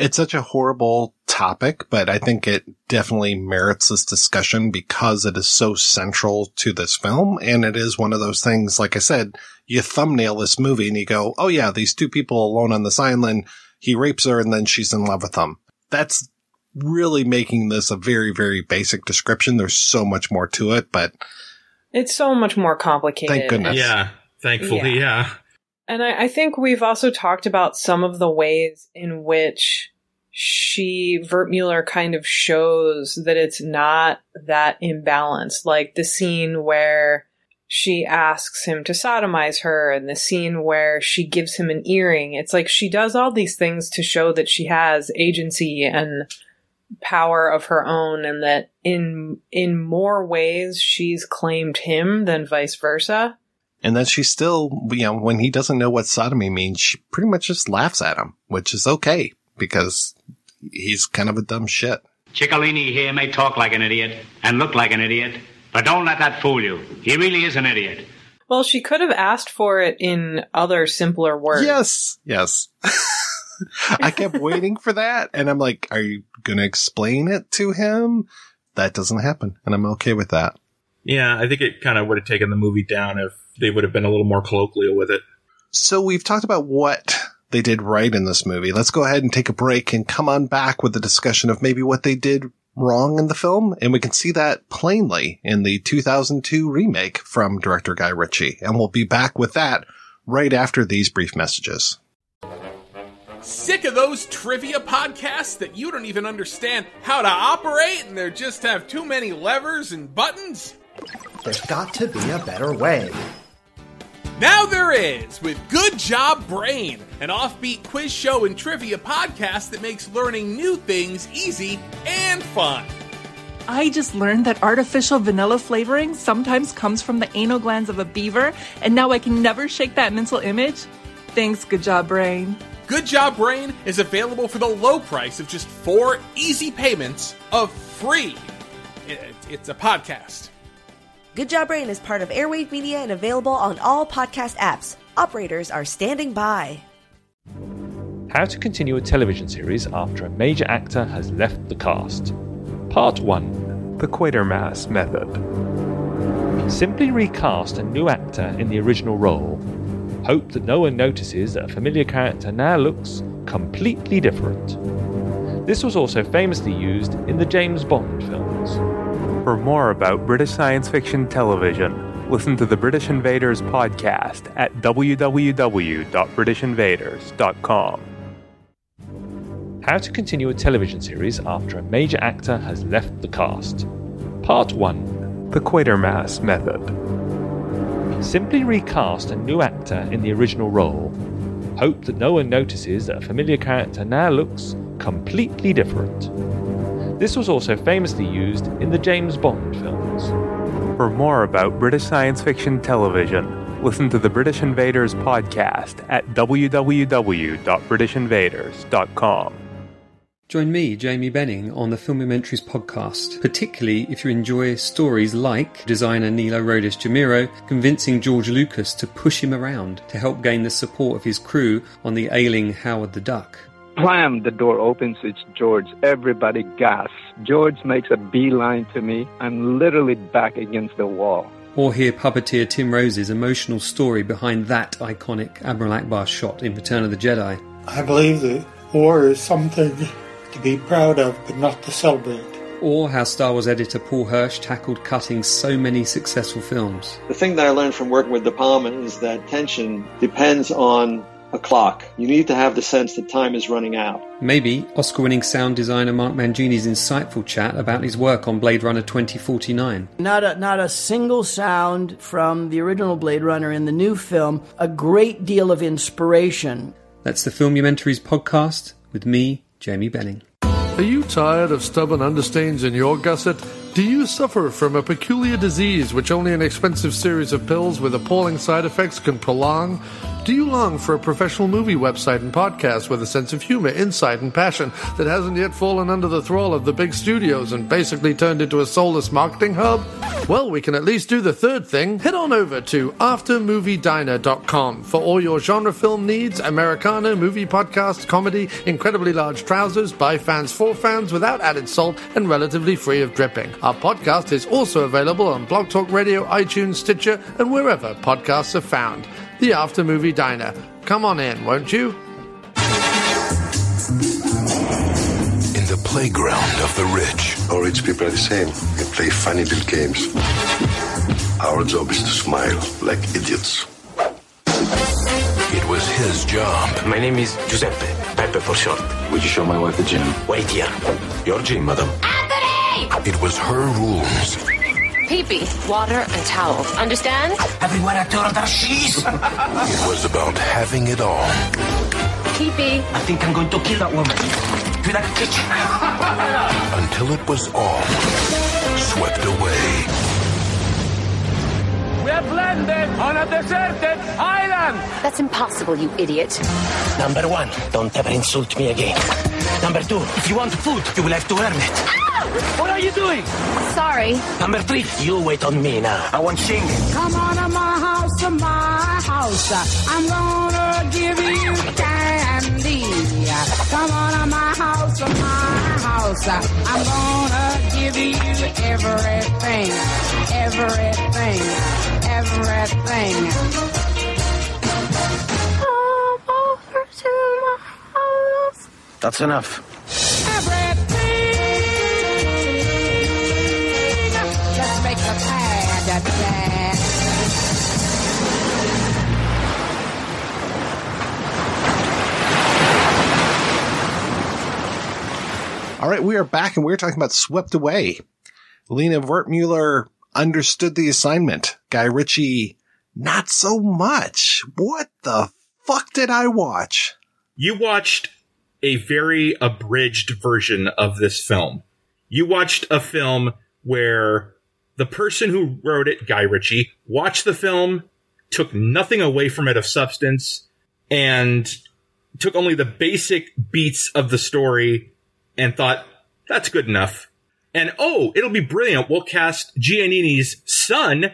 It's such a horrible topic, but I think it definitely merits this discussion because it is so central to this film. And it is one of those things, like I said, you thumbnail this movie and you go, Oh yeah, these two people alone on this island, he rapes her and then she's in love with him. That's really making this a very, very basic description. There's so much more to it, but It's so much more complicated. Thank goodness. yeah thankfully Yeah. yeah And I, I think we've also talked about some of the ways in which she, Wertmüller, kind of shows that it's not that imbalanced. Like the scene where she asks him to sodomize her and the scene where she gives him an earring. It's like she does all these things to show that she has agency and power of her own and that in in more ways she's claimed him than vice versa. and then she still, you know, when he doesn't know what sodomy means, she pretty much just laughs at him, which is okay because he's kind of a dumb shit. Chicolini here may talk like an idiot and look like an idiot, but don't let that fool you. He really is an idiot. Well, she could have asked for it in other simpler words. Yes. Yes. I kept waiting for that. And I'm like, are you going to explain it to him? That doesn't happen. And I'm okay with that. yeah i think it kind of would have taken the movie down if they would have been a little more colloquial with it So we've talked about what they did right in this movie. Let's go ahead and take a break and come on back with the discussion of maybe what they did wrong in the film. And we can see that plainly in the 2002 remake from director Guy Ritchie. And we'll be back with that right after these brief messages. Sick of those trivia podcasts that you don't even understand how to operate and they just have too many levers and buttons? There's got to be a better way. Now there is with Good Job Brain, an offbeat quiz show and trivia podcast that makes learning new things easy and fun. I just learned that artificial vanilla flavoring sometimes comes from the anal glands of a beaver, and now I can never shake that mental image. Thanks, good job, brain. Good Job Brain is available for the low price of just four easy payments of free. It's a podcast. Good Job Brain is part of Airwave Media and available on all podcast apps. Operators are standing by. How to continue a television series after a major actor has left the cast. Part 1 The Quatermass Method. Simply recast a new actor in the original role. Hope that no one notices that a familiar character now looks completely different. This was also famously used in the James Bond films. For more about British science fiction television, listen to the British Invaders podcast at www.britishinvaders.com. How to continue a television series after a major actor has left the cast. Part 1 The Quatermass Method. Simply recast a new actor in the original role. Hope that no one notices that a familiar character now looks completely different. This was also famously used in the James Bond films. For more about British science fiction television, listen to the British Invaders podcast at www.britishinvaders.com. Join me, Jamie Benning, on the Filmumentaries podcast, particularly if you enjoy stories like designer Nilo Rodis-Jamero convincing George Lucas to push him around to help gain the support of his crew on the ailing Howard the Duck. Blam! The door opens. It's George. Everybody gasps. George makes a beeline to me. I'm literally back against the wall. Or hear puppeteer Tim Rose's emotional story behind that iconic Admiral Ackbar shot in Return of the Jedi. I believe that war is something to be proud of, but not to celebrate. Or how Star Wars editor Paul Hirsch tackled cutting so many successful films. The thing that I learned from working with De Palma is that tension depends on a clock. You need to have the sense that time is running out. Maybe Oscar winning sound designer Mark Mangini's insightful chat about his work on Blade Runner 2049. Not a, not a single sound from the original Blade Runner in the new film, a great deal of inspiration. That's the Filmumentaries podcast with me, Jamie Benning. Are you tired of stubborn understains in your gusset? Do you suffer from a peculiar disease which only an expensive series of pills with appalling side effects can prolong? Do you long for a professional movie website and podcast with a sense of humor, insight, and passion that hasn't yet fallen under the thrall of the big studios and basically turned into a soulless marketing hub? Well, we can at least do the third thing. Head on over to aftermoviediner.com for all your genre film needs, Americana, movie podcast, comedy, incredibly large trousers, by fans for fans without added salt and relatively free of dripping. Our podcast is also available on Blog Talk Radio, iTunes, Stitcher, and wherever podcasts are found the After Movie Diner. Come on in, won't you? In the playground of the rich. All rich people are the same. They play funny little games. Our job is to smile like idiots. It was his job. My name is Giuseppe, Pepe for short. Would you show my wife the gym? Wait here. Your gym, madam. It was her rules. Pee-pee, water, and towels. Understand? Everywhere I turn, there's cheese. It was about having it all. Pee-pee. I think I'm going to kill that woman. To that kitchen. Until it was all swept away. We're landed on a deserted island. That's impossible, you idiot. Number one, don't ever insult me again. Number two, if you want food, you will have to earn it. What are you doing? Sorry. Number three, you wait on me now. I want singing. Come on to my house, to my house. I'm gonna give you candy. Come on to my house, to my house. I'm gonna give you everything, everything, everything. Come over to my house. That's enough. Everything. All right, we are back and we're talking about Swept Away. Lina Wertmüller understood the assignment. Guy Ritchie, not so much. What the fuck did I watch? You watched a very abridged version of this film. You watched a film where the person who wrote it, Guy Ritchie, watched the film, took nothing away from it of substance, and took only the basic beats of the story and thought, that's good enough. And oh, it'll be brilliant. We'll cast Giannini's son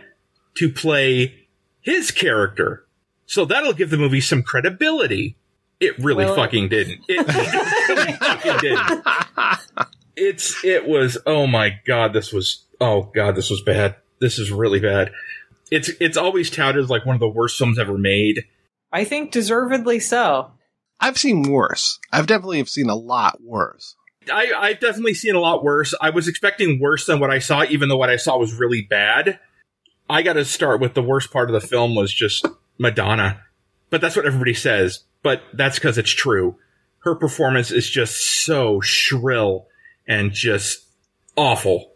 to play his character. So that'll give the movie some credibility. It really Well, fucking didn't. It really fucking didn't. It's, it was, oh my god, this was, oh god, this was bad. This is really bad. It's, it's always touted as like one of the worst films ever made. I think deservedly so. I've seen worse. I've definitely have seen a lot worse. I, I've definitely seen a lot worse. I was expecting worse than what I saw, even though what I saw was really bad. I got to start with the worst part of the film was just Madonna, but that's what everybody says. But that's because it's true. Her performance is just so shrill and just awful.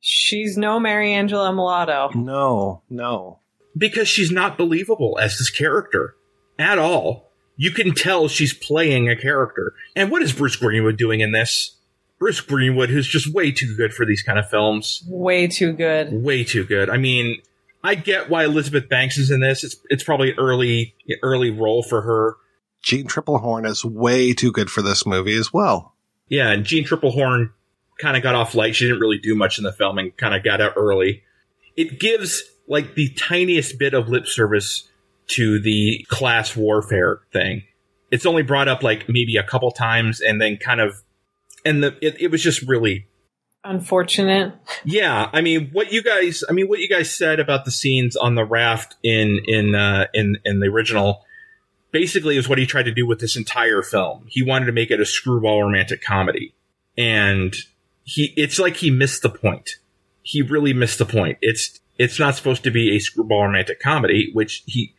She's no Mariangela Melato. No, no. Because she's not believable as this character at all. You can tell she's playing a character. And what is Bruce Greenwood doing in this? Bruce Greenwood, who's just way too good for these kind of films. Way too good. Way too good. I mean, I get why Elizabeth Banks is in this. It's it's probably an early early role for her. Jeanne Tripplehorn is way too good for this movie as well. Yeah, and Jeanne Tripplehorn kind of got off light. She didn't really do much in the film and kind of got out early. It gives like the tiniest bit of lip service to the class warfare thing. It's only brought up like maybe a couple times and then kind of and the it, it was just really Unfortunate. yeah, I mean, what you guys, I mean, what you guys said about the scenes on the raft in in uh, in in the original, basically, is what he tried to do with this entire film. He wanted to make it a screwball romantic comedy, and he, it's like he missed the point. He really missed the point. It's it's not supposed to be a screwball romantic comedy, which he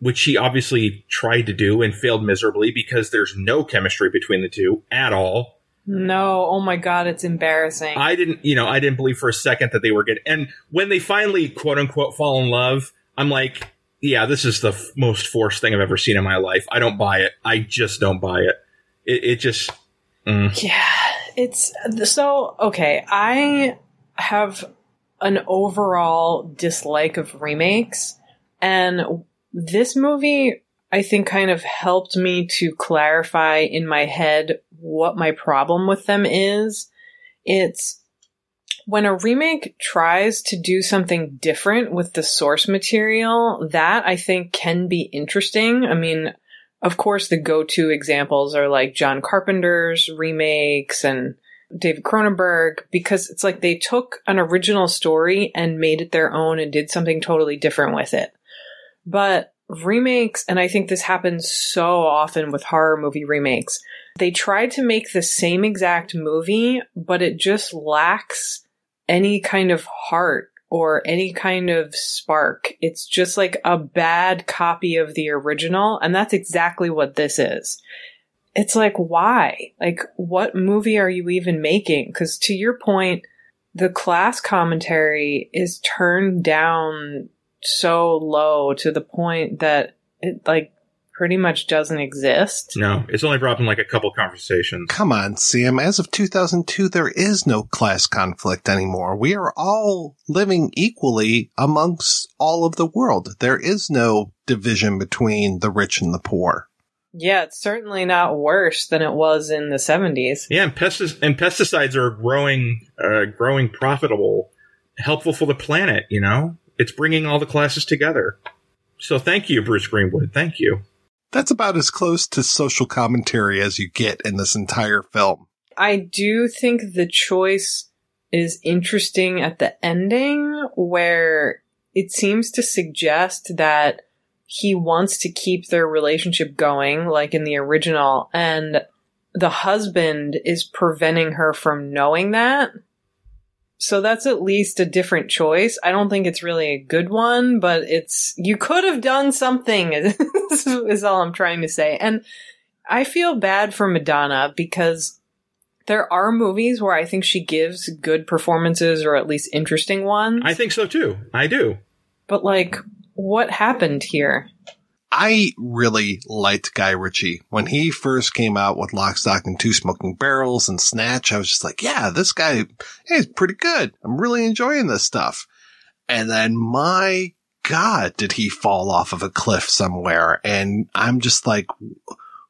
which he obviously tried to do and failed miserably because there's no chemistry between the two at all. No, oh my god, it's embarrassing. I didn't, you know, I didn't believe for a second that they were good. And when they finally, quote unquote, fall in love, I'm like, yeah, this is the f- most forced thing I've ever seen in my life. I don't buy it. I just don't buy it. It, it just, mm. Yeah, it's so okay. I have an overall dislike of remakes, and this movie, I think, kind of helped me to clarify in my head what my problem with them is. It's when a remake tries to do something different with the source material, that I think can be interesting. I mean, of course, the go to examples are like John Carpenter's remakes and David Cronenberg, because it's like they took an original story and made it their own and did something totally different with it. But remakes, and I think this happens so often with horror movie remakes, they try to make the same exact movie, but it just lacks any kind of heart or any kind of spark. It's just like a bad copy of the original, and that's exactly what this is. It's like, why? Like, what movie are you even making? Because to your point, the class commentary is turned down so low to the point that it, like, pretty much doesn't exist. no, it's only brought up in like a couple conversations. Come on, Sam. As of 2002, there is no class conflict anymore. We are all living equally amongst all of the world. There is no division between the rich and the poor. Yeah, it's certainly not worse than it was in the 70s. Yeah, and, pestis- and pesticides are growing, uh, growing profitable, helpful for the planet. You know, it's bringing all the classes together. So thank you, Bruce Greenwood. Thank you. That's about as close to social commentary as you get in this entire film. I do think the choice is interesting at the ending where it seems to suggest that he wants to keep their relationship going, like in the original, and the husband is preventing her from knowing that. So that's at least a different choice. I don't think it's really a good one, but it's, you could have done something, is all I'm trying to say. And I feel bad for Madonna because there are movies where I think she gives good performances or at least interesting ones. I think so too. I do. But like, what happened here? I really liked Guy Ritchie. When he first came out with Lock, Stock, and Two Smoking Barrels and Snatch, I was just like, yeah, this guy, he's pretty good. I'm really enjoying this stuff. And then my God, did he fall off of a cliff somewhere? And I'm just like,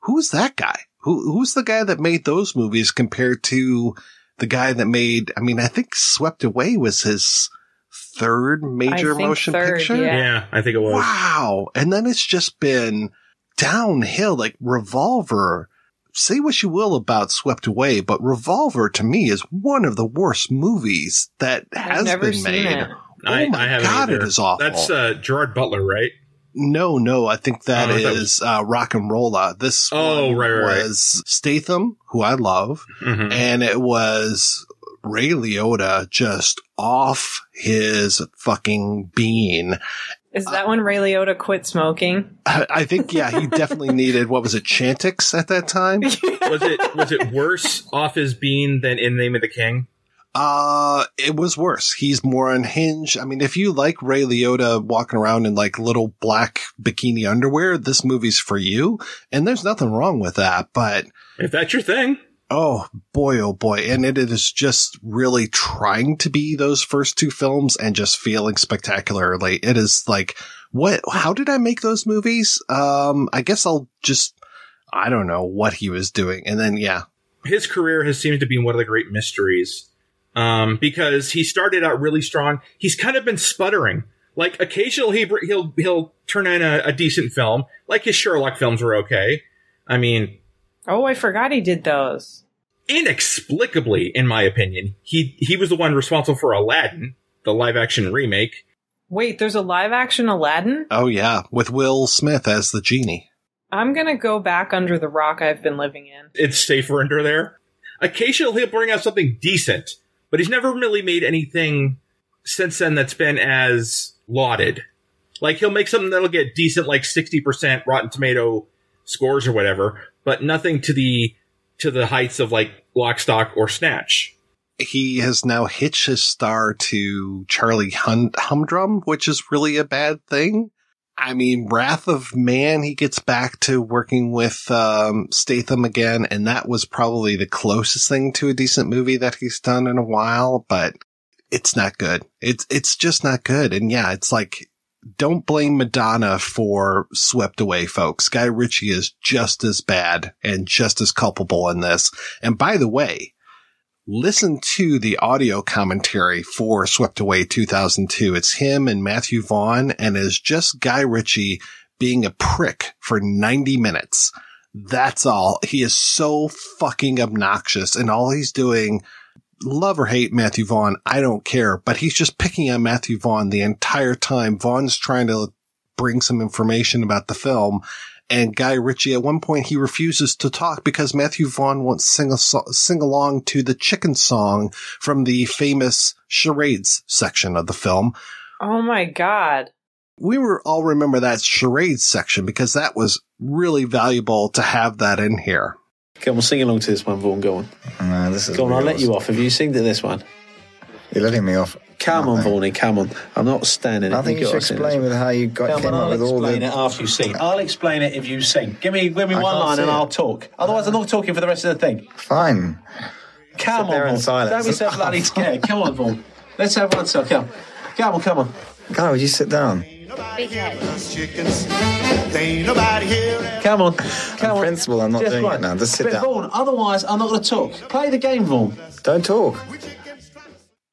who's that guy? Who, who's the guy that made those movies compared to the guy that made, I mean, I think Swept Away was his third major motion third, picture. yeah. Yeah, I think it was. Wow. And then it's just been downhill, like Revolver. Say what you will about Swept Away, but Revolver to me is one of the worst movies that has never been seen made. it. Oh I, my I haven't God, either. it is awful. That's uh, Gerard Butler, right? No, no, I think that Oh, I thought it is uh, Rock and Rolla. This Oh, one right, right, right. was Statham, who I love, Mhm. and it was Ray Liotta just off his fucking bean. Is that when Ray Liotta quit smoking? I I think, yeah, he definitely needed, what was it, Chantix at that time? was it was it worse off his bean than in Name of the King? Uh, it was worse. He's more unhinged. I mean, if you like Ray Liotta walking around in like little black bikini underwear, this movie's for you. And there's nothing wrong with that, but if that's your thing, oh boy, oh boy. And it is just really trying to be those first two films and just feeling spectacularly. It is like, what, how did I make those movies? Um, I guess I'll just, I don't know what he was doing. And then, yeah, his career has seemed to be one of the great mysteries um, because he started out really strong. He's kind of been sputtering. Like occasionally he, he'll he'll turn in a, a decent film. Like his Sherlock films were okay. I mean, Oh, I forgot he did those. inexplicably, in my opinion, he he was the one responsible for Aladdin, the live action remake. Wait, there's a live action Aladdin? oh yeah, with Will Smith as the genie. I'm gonna go back under the rock I've been living in. It's safer under there. Occasionally he'll bring out something decent, but he's never really made anything since then that's been as lauded. Like he'll make something that'll get decent, like sixty percent Rotten Tomato scores or whatever, but nothing to the to the heights of like Lock, Stock, or Snatch. he has now hitched his star to Charlie Hun- Humdrum, which is really a bad thing. I mean, Wrath of Man, he gets back to working with um, Statham again, and that was probably the closest thing to a decent movie that he's done in a while, but it's not good. It's it's just not good. And yeah, it's like don't blame Madonna for Swept Away, folks. Guy Ritchie is just as bad and just as culpable in this. And by the way, listen to the audio commentary for Swept Away 2002. It's him and Matthew Vaughn and is just Guy Ritchie being a prick for 90 minutes. That's all. He is so fucking obnoxious and all he's doing, love or hate Matthew Vaughn, I don't care, but he's just picking on Matthew Vaughn the entire time. Vaughn's trying to bring some information about the film. And Guy Ritchie, at one point, he refuses to talk because Matthew Vaughn won't sing, a so- sing along to the chicken song from the famous charades section of the film. Oh my god. We were all remember that charades section because that was really valuable to have that in here. Come on, sing along to this one, Vaughn. Go on. No, this is Go on, I'll let you off. Have you to this one? You're letting me off. Come on, Vaughnie, come on. I'm not standing. I think you should explain with how you got Come came on, up I'll with all explain the. it after you sing. I'll explain it if you sing. Give me, give me I one line and it. I'll talk. Otherwise, I'm not talking for the rest of the thing. Fine. Come Sit on, in Vaughn. silence. Don't be so bloody scared. Come on, Vaughn. Let's have one song. Come. On. Come on, come on. Guy, would you sit down? Come on. Come on. principle, I'm not Just doing one. it now. Just sit but down. Vaughn, otherwise, I'm not going to talk. Play the game, Vaughn. Don't talk.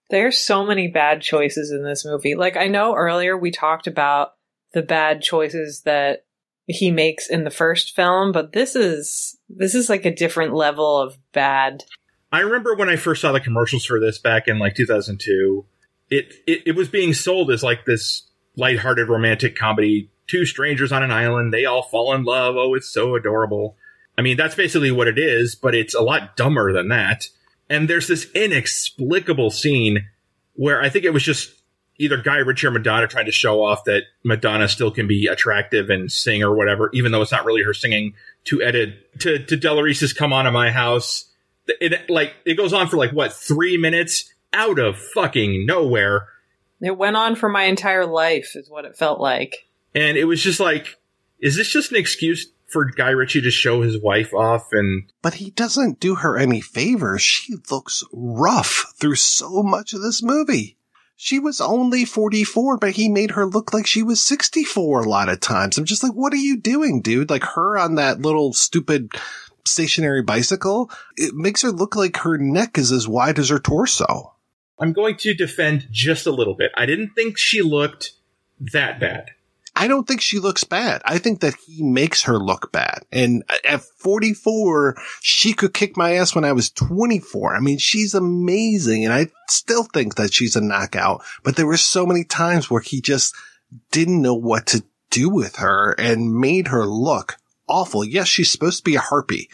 There's so many bad choices in this movie. Like I know earlier we talked about the bad choices that he makes in the first film, but this is this is like a different level of bad. I remember when I first saw the commercials for this back in like 2002. It it, it was being sold as like this lighthearted romantic comedy. Two strangers on an island, they all fall in love. Oh, it's so adorable. I mean, that's basically what it is, but it's a lot dumber than that. And there's this inexplicable scene where I think it was just either Guy Ritchie or Madonna trying to show off that Madonna still can be attractive and sing or whatever, even though it's not really her singing. To edit to to Della Reese's "Come On to My House," it like it goes on for like what three minutes out of fucking nowhere, It went on for my entire life, is what it felt like. and it was just like, is this just an excuse for Guy Ritchie to show his wife off and But he doesn't do her any favors. She looks rough through so much of this movie. She was only 44, but he made her look like she was 64 a lot of times. I'm just like, what are you doing, dude? Like her on that little stupid stationary bicycle, it makes her look like her neck is as wide as her torso. I'm going to defend just a little bit. I didn't think she looked that bad. I don't think she looks bad. I think that he makes her look bad. And at 44, she could kick my ass when I was 24. I mean, she's amazing. And I still think that she's a knockout, but there were so many times where he just didn't know what to do with her and made her look awful. Yes, she's supposed to be a harpy.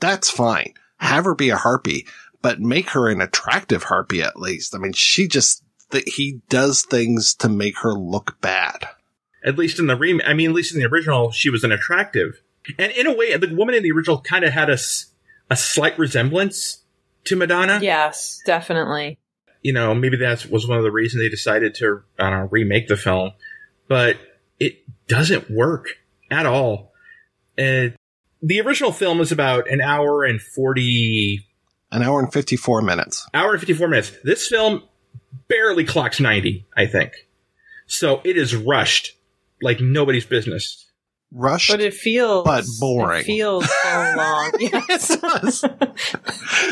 That's fine. Have her be a harpy, but make her an attractive harpy at least. I mean, she just, that he does things to make her look bad. At least in the rem, I mean, at least in the original, she was an attractive, and in a way, the woman in the original kind of had a slight resemblance to Madonna. Yes, definitely. You know, maybe that was one of the reasons they decided to I don't know, remake the film, but it doesn't work at all. And the original film is about an hour and forty An hour and 54 minutes. hour and 54 minutes. This film barely clocks 90, I think. So it is rushed like nobody's business. Rushed, But it feels but boring. It feels so long. yes.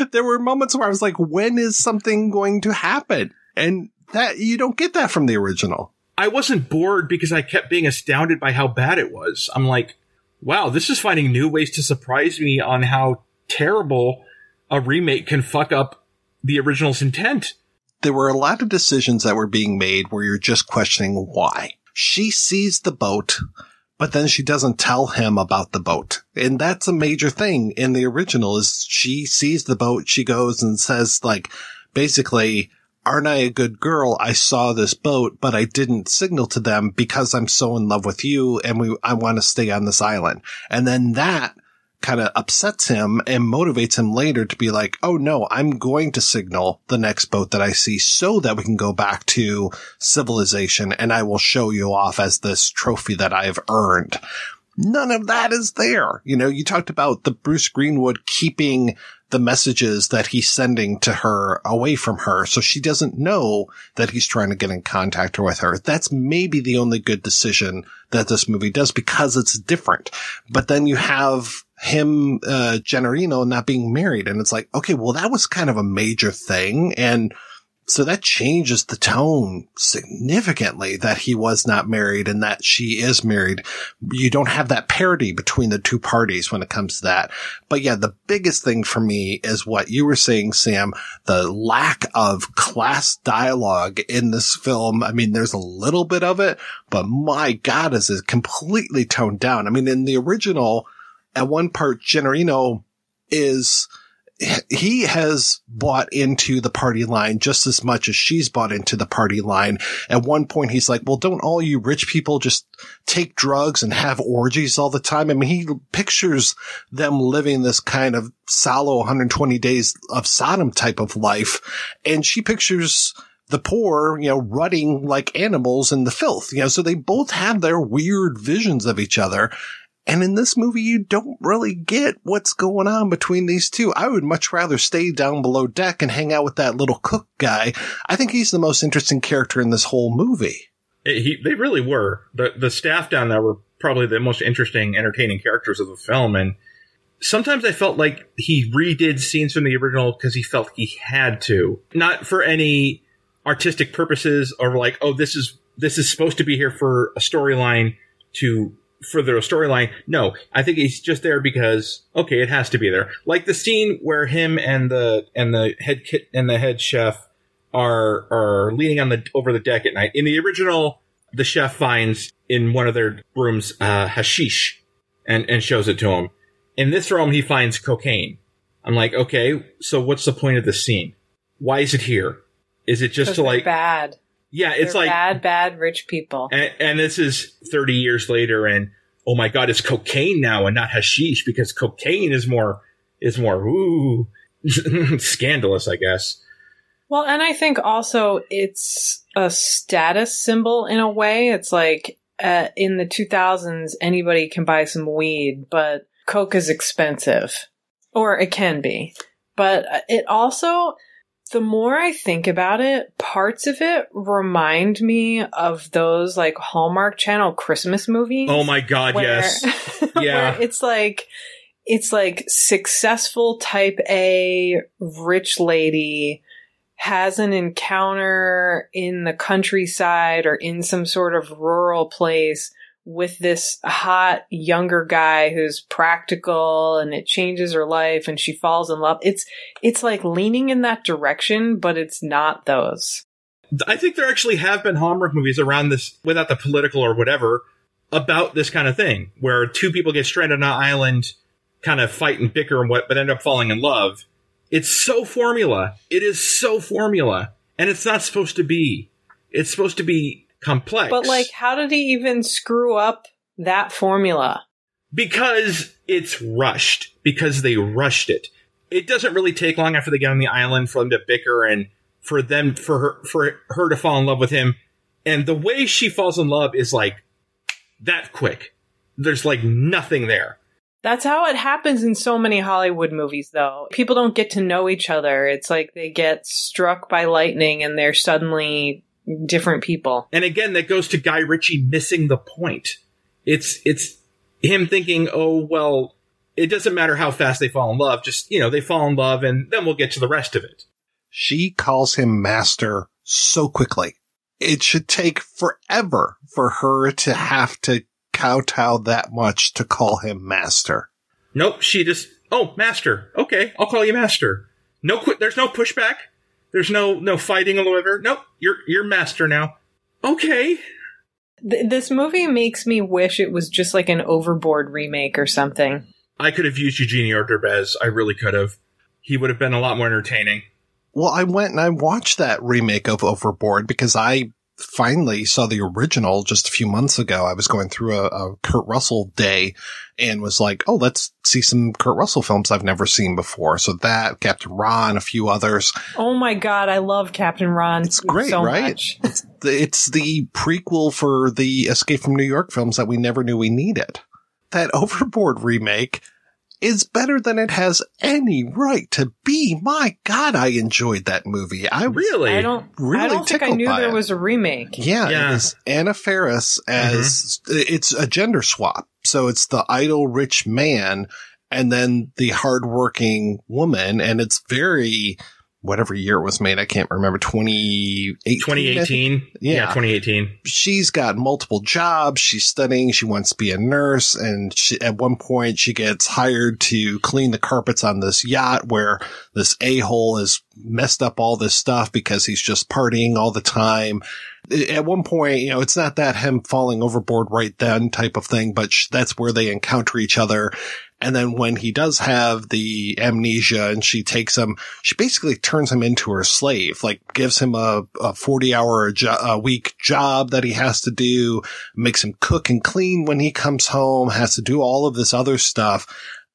there were moments where I was like, when is something going to happen? And that, you don't get that from the original. I wasn't bored because I kept being astounded by how bad it was. I'm like, wow, this is finding new ways to surprise me on how terrible a remake can fuck up the original's intent. There were a lot of decisions that were being made where you're just questioning why. She sees the boat, but then she doesn't tell him about the boat. And that's a major thing in the original is she sees the boat. She goes and says like, basically, aren't I a good girl? I saw this boat, but I didn't signal to them because I'm so in love with you and we, I want to stay on this island. And then that kind of upsets him and motivates him later to be like, Oh no, I'm going to signal the next boat that I see so that we can go back to civilization and I will show you off as this trophy that I've earned. None of that is there. You know, you talked about the Bruce Greenwood keeping the messages that he's sending to her away from her. So she doesn't know that he's trying to get in contact with her. That's maybe the only good decision that this movie does because it's different. But then you have him, uh, Gennarino not being married. And it's like, okay, well, that was kind of a major thing. And so that changes the tone significantly that he was not married and that she is married. You don't have that parity between the two parties when it comes to that. But yeah, the biggest thing for me is what you were saying, Sam, the lack of class dialogue in this film. I mean, there's a little bit of it, but my God, is it completely toned down. I mean, in the original, at one part, Gennarino is, he has bought into the party line just as much as she's bought into the party line. At one point, he's like, well, don't all you rich people just take drugs and have orgies all the time? I mean, he pictures them living this kind of sallow 120 days of Sodom type of life. And she pictures the poor, you know, rutting like animals in the filth, you know, so they both have their weird visions of each other. And in this movie, you don't really get what's going on between these two. I would much rather stay down below deck and hang out with that little cook guy. I think he's the most interesting character in this whole movie. It- he, they really were. The, the staff down there were probably the most interesting, entertaining characters of the film. And sometimes I felt like he redid scenes from the original because he felt he had to. Not for any artistic purposes or like, oh, this is, this is supposed to be here for a storyline to further the storyline. No, I think he's just there because okay, it has to be there. Like the scene where him and the and the head kit and the head chef are are leaning on the over the deck at night. In the original, the chef finds in one of their rooms uh, hashish and and shows it to him. In this room, he finds cocaine. I'm like, okay, so what's the point of this scene? Why is it here? Is it just to like bad. Yeah, it's They're like bad, bad rich people. and, and this is 30 years later and oh my god it's cocaine now and not hashish because cocaine is more is more ooh scandalous i guess Well, and I think also it's a status symbol in a way. It's like uh, in the 2000s, anybody can buy some weed, but Coke is expensive. Or it can be. But it also, the more I think about it, parts of it remind me of those like Hallmark Channel Christmas movies. oh my god where- yes yeah it's like it's like successful type A rich lady has an encounter in the countryside or in some sort of rural place with this hot younger guy who's practical and it changes her life and she falls in love. It's it's like leaning in that direction, but it's not those. i think there actually have been hallmark movies around this without the political or whatever about this kind of thing where two people get stranded on an island, kind of fight and bicker and what, but end up falling in love. It's so formula. It is so formula. And it's not supposed to be. It's supposed to be complex. But like, how did he even screw up that formula? because it's rushed. Because they rushed it. It doesn't really take long after they get on the island for them to bicker and for them for her for her to fall in love with him. And the way she falls in love is like that quick. There's like nothing there. That's how it happens in so many Hollywood movies, though. People don't get to know each other. It's like they get struck by lightning and they're suddenly different people. And again, that goes to Guy Ritchie missing the point. It's it's him thinking, oh well, it doesn't matter how fast they fall in love. Just you know, they fall in love, and then we'll get to the rest of it. She calls him master so quickly. It should take forever for her to have to kowtow that much to call him master. Nope, she just oh master. Okay, I'll call you master. No, qu- there's no pushback. There's no no fighting or whatever. Nope, you're you're master now. Okay. Th- this movie makes me wish it was just like an overboard remake or something. I could have used Eugenio Derbez. I really could have. He would have been a lot more entertaining. Well, I went and I watched that remake of Overboard because I finally saw the original just a few months ago. I was going through a, a Kurt Russell day and was like, oh, let's see some Kurt Russell films I've never seen before. So that, Captain Ron, a few others. Oh my god, I love Captain Ron. It's Great, so right? much. It's the, it's the prequel for the Escape from New York films that we never knew we needed. That Overboard remake is better than it has any right to be. My God, I enjoyed that movie. I was Really? I don't. really I don't think I knew there it. was a remake. Yeah, Yeah. it is Anna Faris as it's a gender swap. So it's the idle rich man and then the hardworking woman, and it's very whatever year it was made. I can't remember. 2018. 2018. Yeah. 2018. She's got multiple jobs. She's studying. She wants to be a nurse. And she, at one point she gets hired to clean the carpets on this yacht where this a-hole has messed up all this stuff because he's just partying all the time. At one point, you know, it's not that him falling overboard right then type of thing, but sh- that's where they encounter each other. And then when he does have the amnesia and she takes him, she basically turns him into her slave, like gives him a, a 40 hour a, jo- a week job that he has to do, makes him cook and clean when he comes home, has to do all of this other stuff.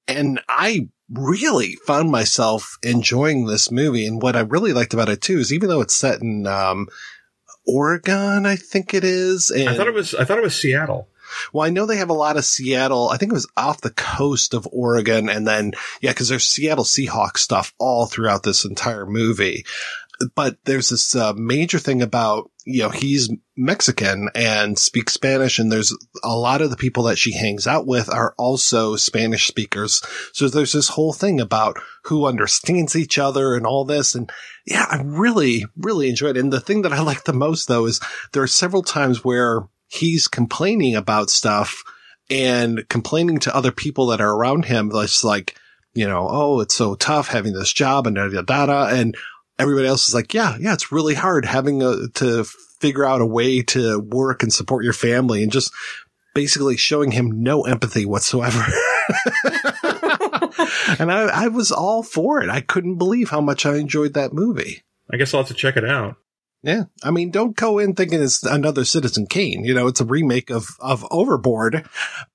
And I really found myself enjoying this movie. And what I really liked about it too is even though it's set in, um, Oregon, I think it is. And I thought it was. I thought it was Seattle. Well, I know they have a lot of Seattle. I think it was off the coast of Oregon. And then, yeah, cause there's Seattle Seahawks stuff all throughout this entire movie. But there's this uh, major thing about, you know, he's Mexican and speaks Spanish. And there's a lot of the people that she hangs out with are also Spanish speakers. So there's this whole thing about who understands each other and all this. And yeah, I really, really enjoyed it. And the thing that I like the most though is there are several times where he's complaining about stuff and complaining to other people that are around him. That's like, you know, oh, it's so tough having this job and da da da da. And everybody else is like, yeah, yeah, it's really hard having a, to figure out a way to work and support your family and just basically showing him no empathy whatsoever. and I, I was all for it. I couldn't believe how much I enjoyed that movie. I guess I'll have to check it out. Yeah. I mean, don't go in thinking it's another Citizen Kane. You know, it's a remake of, of Overboard,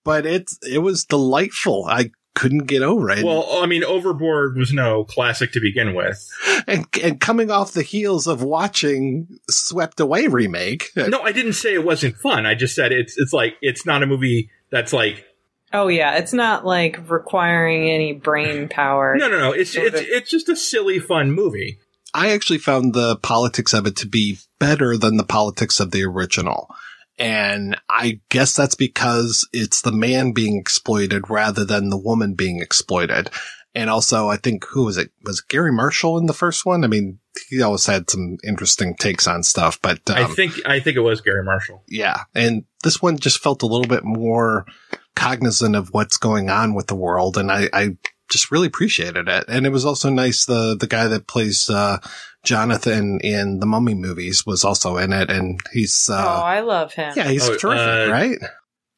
but it's, it was delightful. I couldn't get over it. Well, I mean, Overboard was no classic to begin with. and, and coming off the heels of watching Swept Away remake. No, I didn't say it wasn't fun. I just said it's it's like it's not a movie that's like Oh yeah, it's not like requiring any brain power. no, no, no. It's it's it's just a silly fun movie. I actually found the politics of it to be better than the politics of the original. And I guess that's because it's the man being exploited rather than the woman being exploited. And also, I think, who was it? Was it Garry Marshall in the first one? I mean, he always had some interesting takes on stuff, but um, I think I think it was Garry Marshall. yeah. And this one just felt a little bit more cognizant of what's going on with the world. And I, I just really appreciated it. And it was also nice. The, the guy that plays, uh, Jonathan in the mummy movies was also in it. And he's, oh, uh, I love him. yeah, he's Oh, terrific, uh, right?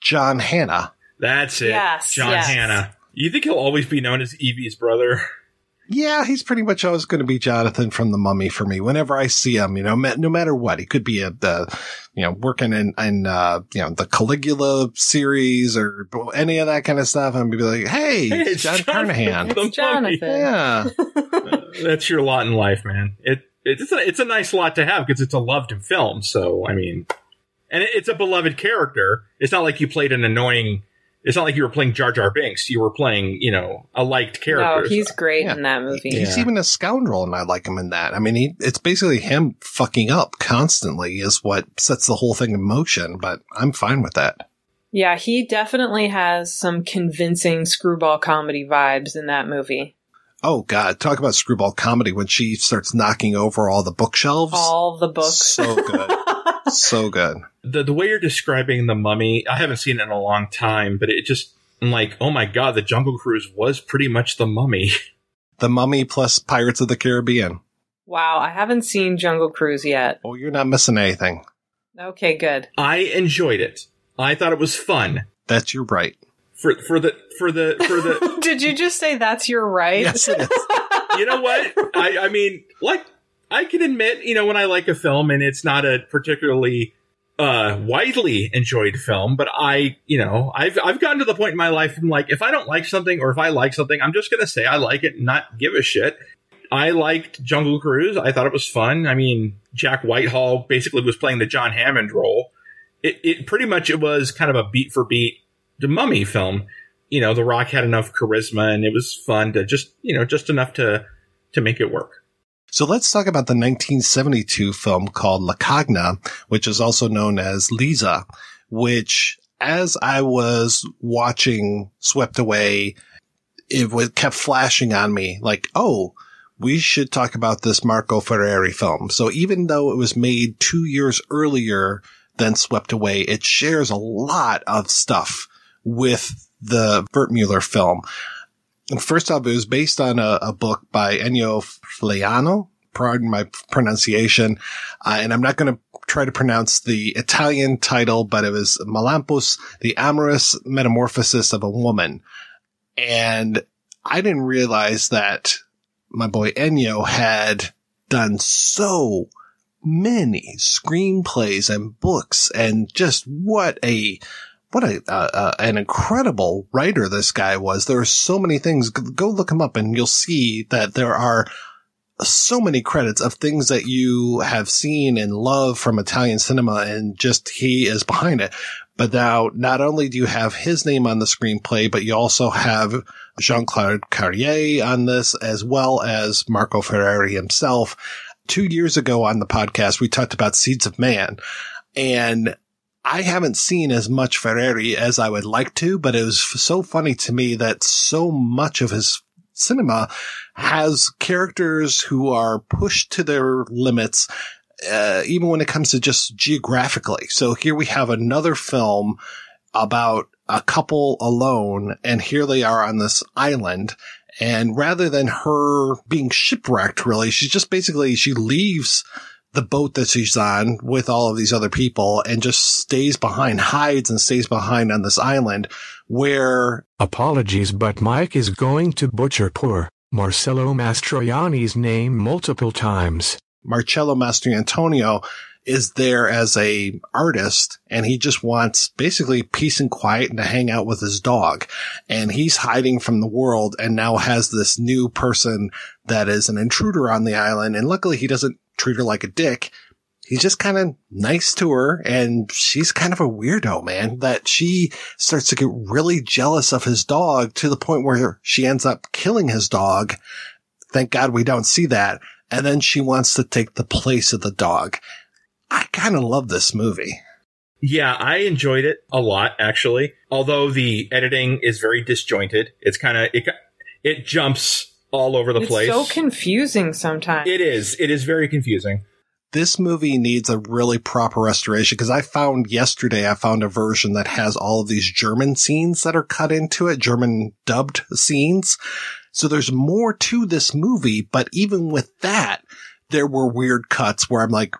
John Hannah. That's it. Yes, John yes. Hannah. You think he'll always be known as Evie's brother? Yeah, he's pretty much always going to be Jonathan from The Mummy for me. Whenever I see him, you know, no matter what, he could be a, the, you know, working in, in, uh, you know, the Caligula series or any of that kind of stuff. And be like, hey, Hey, it's it's John Jonathan Carnahan. from The Mummy. Yeah. That's your lot in life, man. It it's a, it's a nice lot to have because it's a loved film. So I mean, and it, it's a beloved character. It's not like you played an annoying. It's not like you were playing Jar Jar Binks. You were playing, you know, a liked character. No, he's great in that movie. He's even a scoundrel, and I like him in that. I mean, he, it's basically him fucking up constantly is what sets the whole thing in motion, but I'm fine with that. Yeah, he definitely has some convincing screwball comedy vibes in that movie. Oh God, talk about screwball comedy when she starts knocking over all the bookshelves. All the books. So good. so good. the the way you're describing the Mummy, I haven't seen it in a long time, but it just I'm like, oh my god, the Jungle Cruise was pretty much the Mummy. The Mummy plus Pirates of the Caribbean. Wow, I haven't seen Jungle Cruise yet. Oh, you're not missing anything. Okay, good. I enjoyed it. I thought it was fun. That's your right. For for the for the for the Did you just say that's your right? Yes, it is. you know what? I, I mean, like, I can admit, you know, when I like a film and it's not a particularly uh, widely enjoyed film, but I, you know, I've I've gotten to the point in my life from like, if I don't like something or if I like something, I'm just gonna say I like it, and not give a shit. I liked Jungle Cruise. I thought it was fun. I mean, Jack Whitehall basically was playing the John Hammond role. It, it pretty much it was kind of a beat for beat the Mummy film. You know, The Rock had enough charisma, and it was fun to just, you know, just enough to to make it work. So let's talk about the 1972 film called La Cagna, which is also known as Lisa, which as I was watching Swept Away, it was, kept flashing on me like, oh, we should talk about this Marco Ferreri film. So even though it was made two years earlier than Swept Away, it shares a lot of stuff with the Wertmüller film. First off, it was based on a, a book by Ennio Flaiano. Pardon my pronunciation. Uh, and I'm not going to try to pronounce the Italian title, but it was Malampus, the amorous metamorphosis of a woman. And I didn't realize that my boy Ennio had done so many screenplays and books and just what a what a uh, uh, an incredible writer this guy was. There are so many things. Go look him up, and you'll see that there are so many credits of things that you have seen and love from Italian cinema, and just he is behind it. But now, not only do you have his name on the screenplay, but you also have Jean-Claude Carrière on this, as well as Marco Ferreri himself. Two years ago on the podcast, we talked about Seeds of Man, and I haven't seen as much Ferreri as I would like to, but it was so funny to me that so much of his cinema has characters who are pushed to their limits, uh, even when it comes to just geographically. So here we have another film about a couple alone, and here they are on this island. And rather than her being shipwrecked, really, she's just basically, she leaves the boat that she's on with all of these other people and just stays behind, hides and stays behind on this island where Apologies, but Mike is going to butcher poor Marcello Mastroianni's name multiple times. Marcello Mastroantonio is there as a artist and he just wants basically peace and quiet and to hang out with his dog. And he's hiding from the world and now has this new person that is an intruder on the island. And luckily he doesn't treat her like a dick. He's just kind of nice to her and she's kind of a weirdo, man, that she starts to get really jealous of his dog to the point where she ends up killing his dog. Thank God we don't see that. And then she wants to take the place of the dog. I kind of love this movie. Yeah, I enjoyed it a lot actually. Although the editing is very disjointed, it's kind of it it jumps all over the place. it's place. so confusing sometimes. it is. It is very confusing. This movie needs a really proper restoration because I found yesterday, I found a version that has all of these German scenes that are cut into it, German dubbed scenes. So there's more to this movie, but even with that, there were weird cuts where I'm like,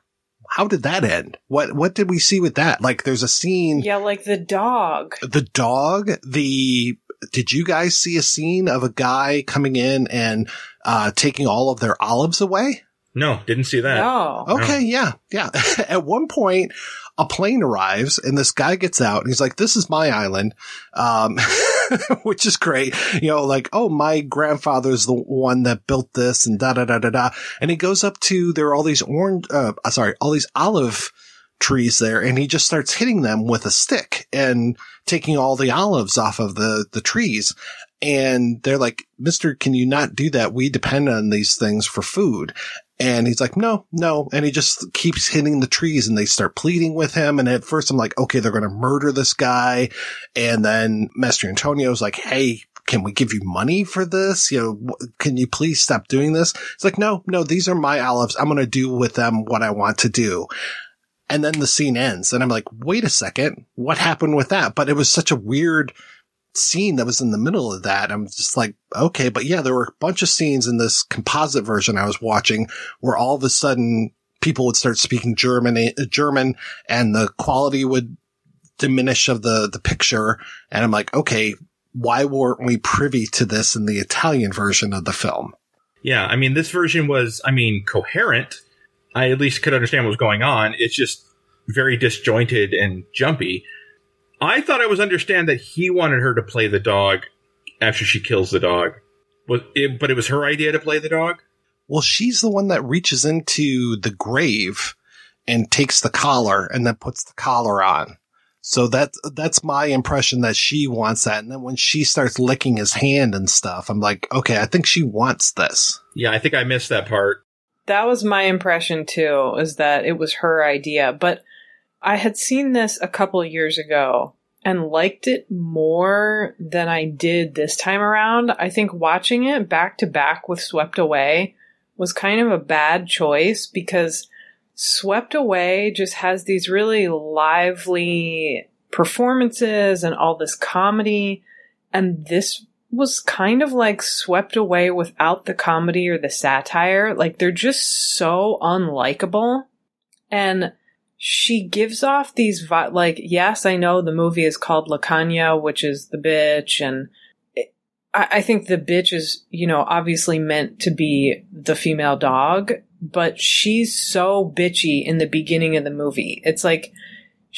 how did that end? What what did we see with that? Like there's a scene Yeah, like the dog. the dog, the did you guys see a scene of a guy coming in and uh taking all of their olives away? No, didn't see that. No. Okay, yeah, yeah. At one point, a plane arrives and this guy gets out and he's like, this is my island. Um, which is great. You know, like, oh, my grandfather's the one that built this and da da da da da. And he goes up to, there are all these orange, uh, sorry, all these olive trees there and he just starts hitting them with a stick and taking all the olives off of the, the trees. And they're like, Mister, can you not do that? We depend on these things for food. And he's like, no, no. And he just keeps hitting the trees and they start pleading with him. And at first I'm like, okay, they're going to murder this guy. And then Master Antonio's like, Hey, can we give you money for this? You know, can you please stop doing this? It's like, no, no, these are my olives. I'm going to do with them what I want to do. And then the scene ends and I'm like, wait a second. What happened with that? But it was such a weird scene that was in the middle of that. I'm just like, okay, but yeah, there were a bunch of scenes in this composite version I was watching where all of a sudden people would start speaking German, German and the quality would diminish of the, the picture. And I'm like, okay, why weren't we privy to this in the Italian version of the film? Yeah, I mean, this version was, I mean, coherent. I at least could understand what was going on. It's just very disjointed and jumpy. I thought I was understand that he wanted her to play the dog after she kills the dog. Was it, but it was her idea to play the dog? Well, she's the one that reaches into the grave and takes the collar and then puts the collar on. So that's, that's my impression that she wants that. And then when she starts licking his hand and stuff, I'm like, okay, I think she wants this. Yeah, I think I missed that part. That was my impression too, is that it was her idea. But I had seen this a couple of years ago and liked it more than I did this time around. I think watching it back to back with Swept Away was kind of a bad choice because Swept Away just has these really lively performances and all this comedy. And this was kind of like swept away without the comedy or the satire. Like they're just so unlikable. And she gives off these vi- like, yes, I know the movie is called La Cagna, which is the bitch. And it, I, I think the bitch is, you know, obviously meant to be the female dog, but she's so bitchy in the beginning of the movie. It's like,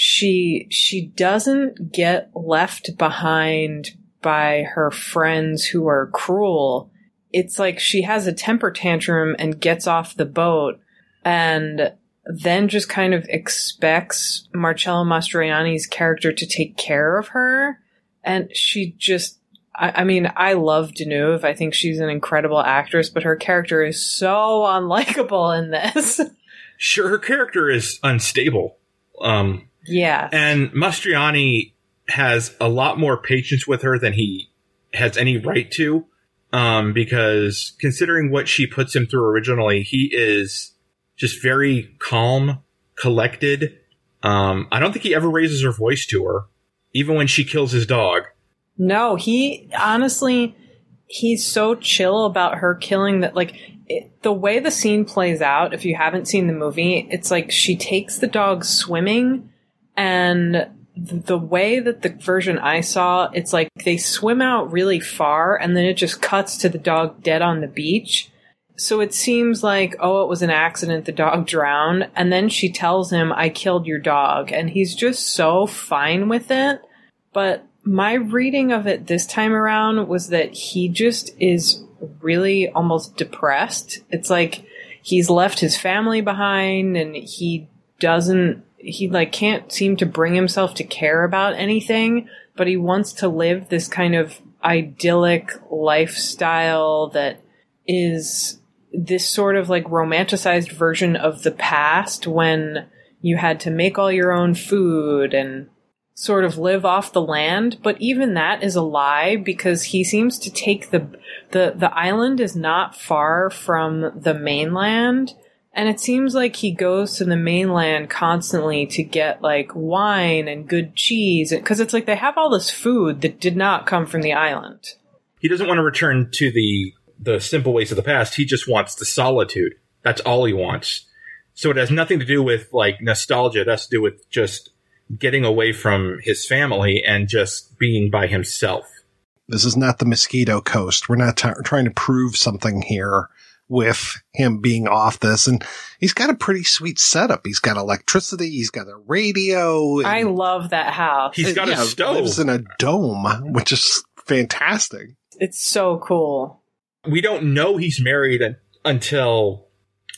she she doesn't get left behind by her friends who are cruel. It's like she has a temper tantrum and gets off the boat and then just kind of expects Marcello Mastroianni's character to take care of her. And she just, I, I mean, I love Deneuve. I think she's an incredible actress, but her character is so unlikable in this. Sure, her character is unstable. Um, yeah. And Mastriani has a lot more patience with her than he has any right to. Um, because considering what she puts him through originally, he is just very calm, collected. Um, I don't think he ever raises her voice to her, even when she kills his dog. No, he honestly, he's so chill about her killing that. Like it, the way the scene plays out, if you haven't seen the movie, it's like she takes the dog swimming, and the way that the version I saw, it's like they swim out really far, and then it just cuts to the dog dead on the beach. So it seems like, oh, it was an accident, the dog drowned. And then she tells him, I killed your dog. And he's just so fine with it. But my reading of it this time around was that he just is really almost depressed. It's like he's left his family behind and he doesn't, he like can't seem to bring himself to care about anything, but he wants to live this kind of idyllic lifestyle that is this sort of like romanticized version of the past when you had to make all your own food and sort of live off the land. But even that is a lie because he seems to take the the the island is not far from the mainland and it seems like he goes to the mainland constantly to get like wine and good cheese because it's like they have all this food that did not come from the island He doesn't want to return to the the simple ways of the past. He just wants the solitude. That's all he wants. So it has nothing to do with like nostalgia. It has to do with just getting away from his family and just being by himself. This is not the Mosquito Coast. We're not t- trying to prove something here with him being off this. And he's got a pretty sweet setup. He's got electricity. He's got a radio. I love that house. He's got a yeah, stove. Lives in a dome, which is fantastic. It's so cool. We don't know he's married until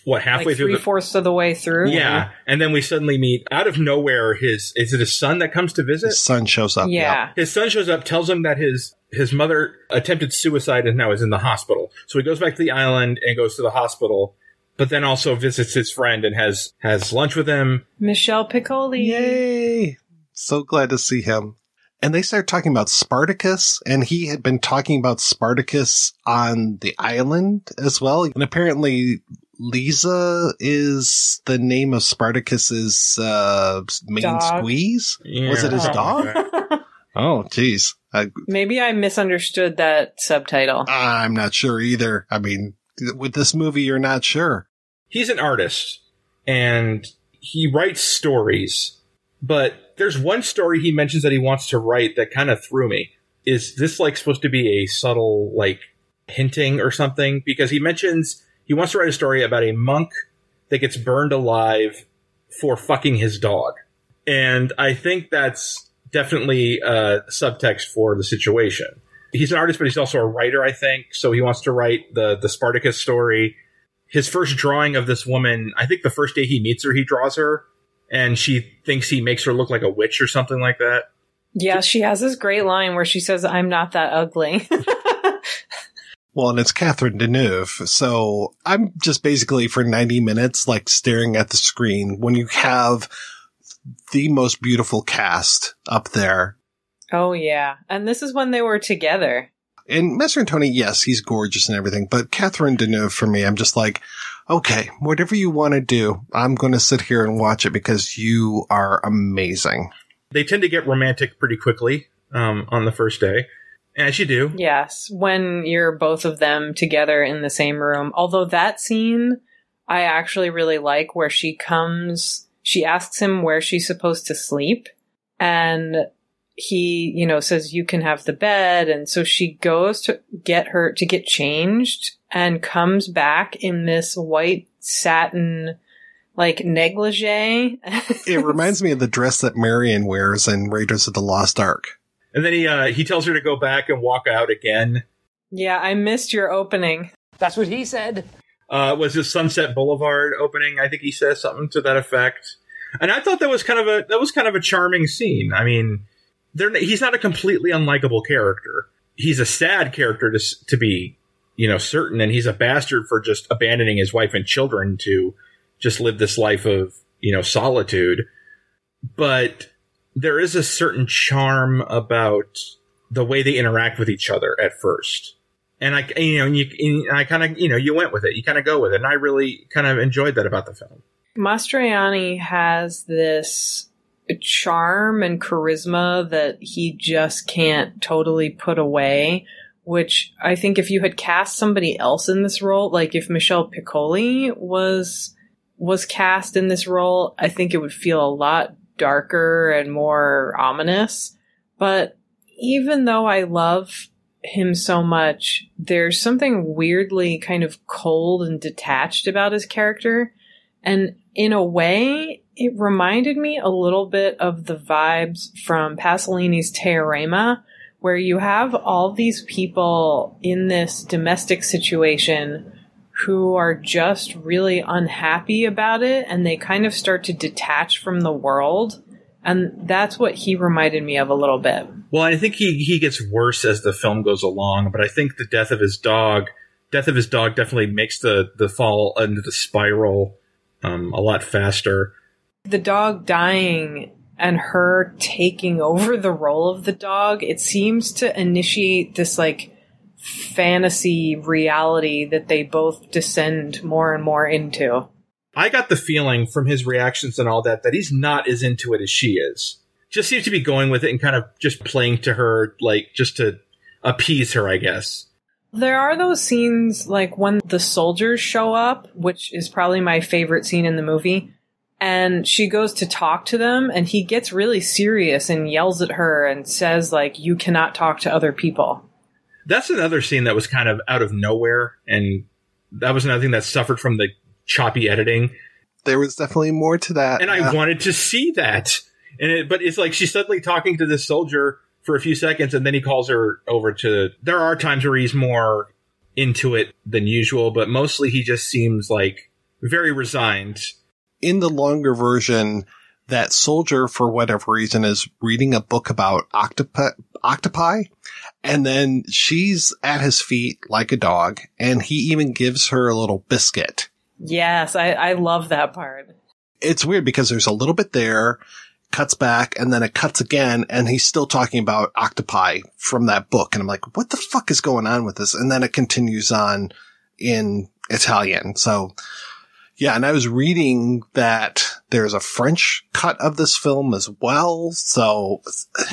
what halfway like through three the fourths of the way through. yeah, and then we suddenly meet out of nowhere. His is it his son that comes to visit? His son shows up. Yeah. His son shows up, tells him that his his mother attempted suicide and now is in the hospital. So he goes back to the island and goes to the hospital, but then also visits his friend and has has lunch with him. Michel Piccoli. Yay! So glad to see him. And they start talking about Spartacus, and he had been talking about Spartacus on the island as well. And apparently, Lisa is the name of Spartacus's uh, main Dog. squeeze. Was it his Yeah. dog? oh, geez. I, Maybe I misunderstood that subtitle. I'm not sure either. I mean, with this movie, you're not sure. He's an artist and he writes stories, but there's one story he mentions that he wants to write that kind of threw me. Is this like supposed to be a subtle like hinting or something? Because he mentions he wants to write a story about a monk that gets burned alive for fucking his dog. And I think that's definitely a subtext for the situation. He's an artist, but he's also a writer, I think. So he wants to write the, the Spartacus story. His first drawing of this woman, I think the first day he meets her, he draws her and she thinks he makes her look like a witch or something like that. Yeah, she has this great line where she says, I'm not that ugly. Well, and it's Catherine Deneuve. So I'm just basically for 90 minutes, like staring at the screen when you have the most beautiful cast up there. oh, yeah. And this is when they were together. And Master and Tony, yes, he's gorgeous and everything, but Catherine Deneuve for me, I'm just like, okay, whatever you want to do, I'm going to sit here and watch it because you are amazing. They tend to get romantic pretty quickly um, on the first day, as you do. Yes, when you're both of them together in the same room. Although that scene I actually really like where she comes, she asks him where she's supposed to sleep and he, you know, says you can have the bed and so she goes to get her to get changed and comes back in this white satin like negligee. It reminds me of the dress that Marion wears in Raiders of the Lost Ark. And then he uh, he tells her to go back and walk out again. yeah, I missed your opening. That's what he said. uh, was his Sunset Boulevard opening. I think he says something to that effect. And I thought that was kind of a that was kind of a charming scene. I mean, they're, he's not a completely unlikable character. He's a sad character to to be, you know, certain, and he's a bastard for just abandoning his wife and children to just live this life of you know solitude. But there is a certain charm about the way they interact with each other at first and I, you know, and you, and I kind of, you know, you went with it. You kind of go with it, and I really kind of enjoyed that about the film. Mastroianni has this charm and charisma that he just can't totally put away. Which I think if you had cast somebody else in this role, like if Michel Piccoli was was cast in this role, I think it would feel a lot darker and more ominous. But even though I love him so much, there's something weirdly kind of cold and detached about his character. And in a way, it reminded me a little bit of the vibes from Pasolini's Teorema, where you have all these people in this domestic situation who are just really unhappy about it and they kind of start to detach from the world. And that's what he reminded me of a little bit. Well, I think he he gets worse as the film goes along, but I think the death of his dog, death of his dog, definitely makes the the fall into the spiral um, a lot faster. the dog dying and her taking over the role of the dog, it seems to initiate this like fantasy reality that they both descend more and more into. I got the feeling from his reactions and all that that he's not as into it as she is. Just seems to be going with it and kind of just playing to her, like just to appease her, I guess. There are those scenes like when the soldiers show up, which is probably my favorite scene in the movie. And she goes to talk to them and he gets really serious and yells at her and says like you cannot talk to other people. That's another scene that was kind of out of nowhere, and that was another thing that suffered from the choppy editing. There was definitely more to that, and I wanted to see that. And it, but it's like she's suddenly talking to this soldier for a few seconds, and then he calls her over to. There are times where he's more into it than usual, but mostly he just seems like very resigned. in the longer version, that soldier, for whatever reason, is reading a book about octopi, octopi. And then she's at his feet like a dog. And he even gives her a little biscuit. Yes, I, I love that part. It's weird because there's a little bit there, cuts back, and then it cuts again. And he's still talking about octopi from that book. And I'm like, what the fuck is going on with this? And then it continues on in Italian. So yeah, and I was reading that there's a French cut of this film as well. So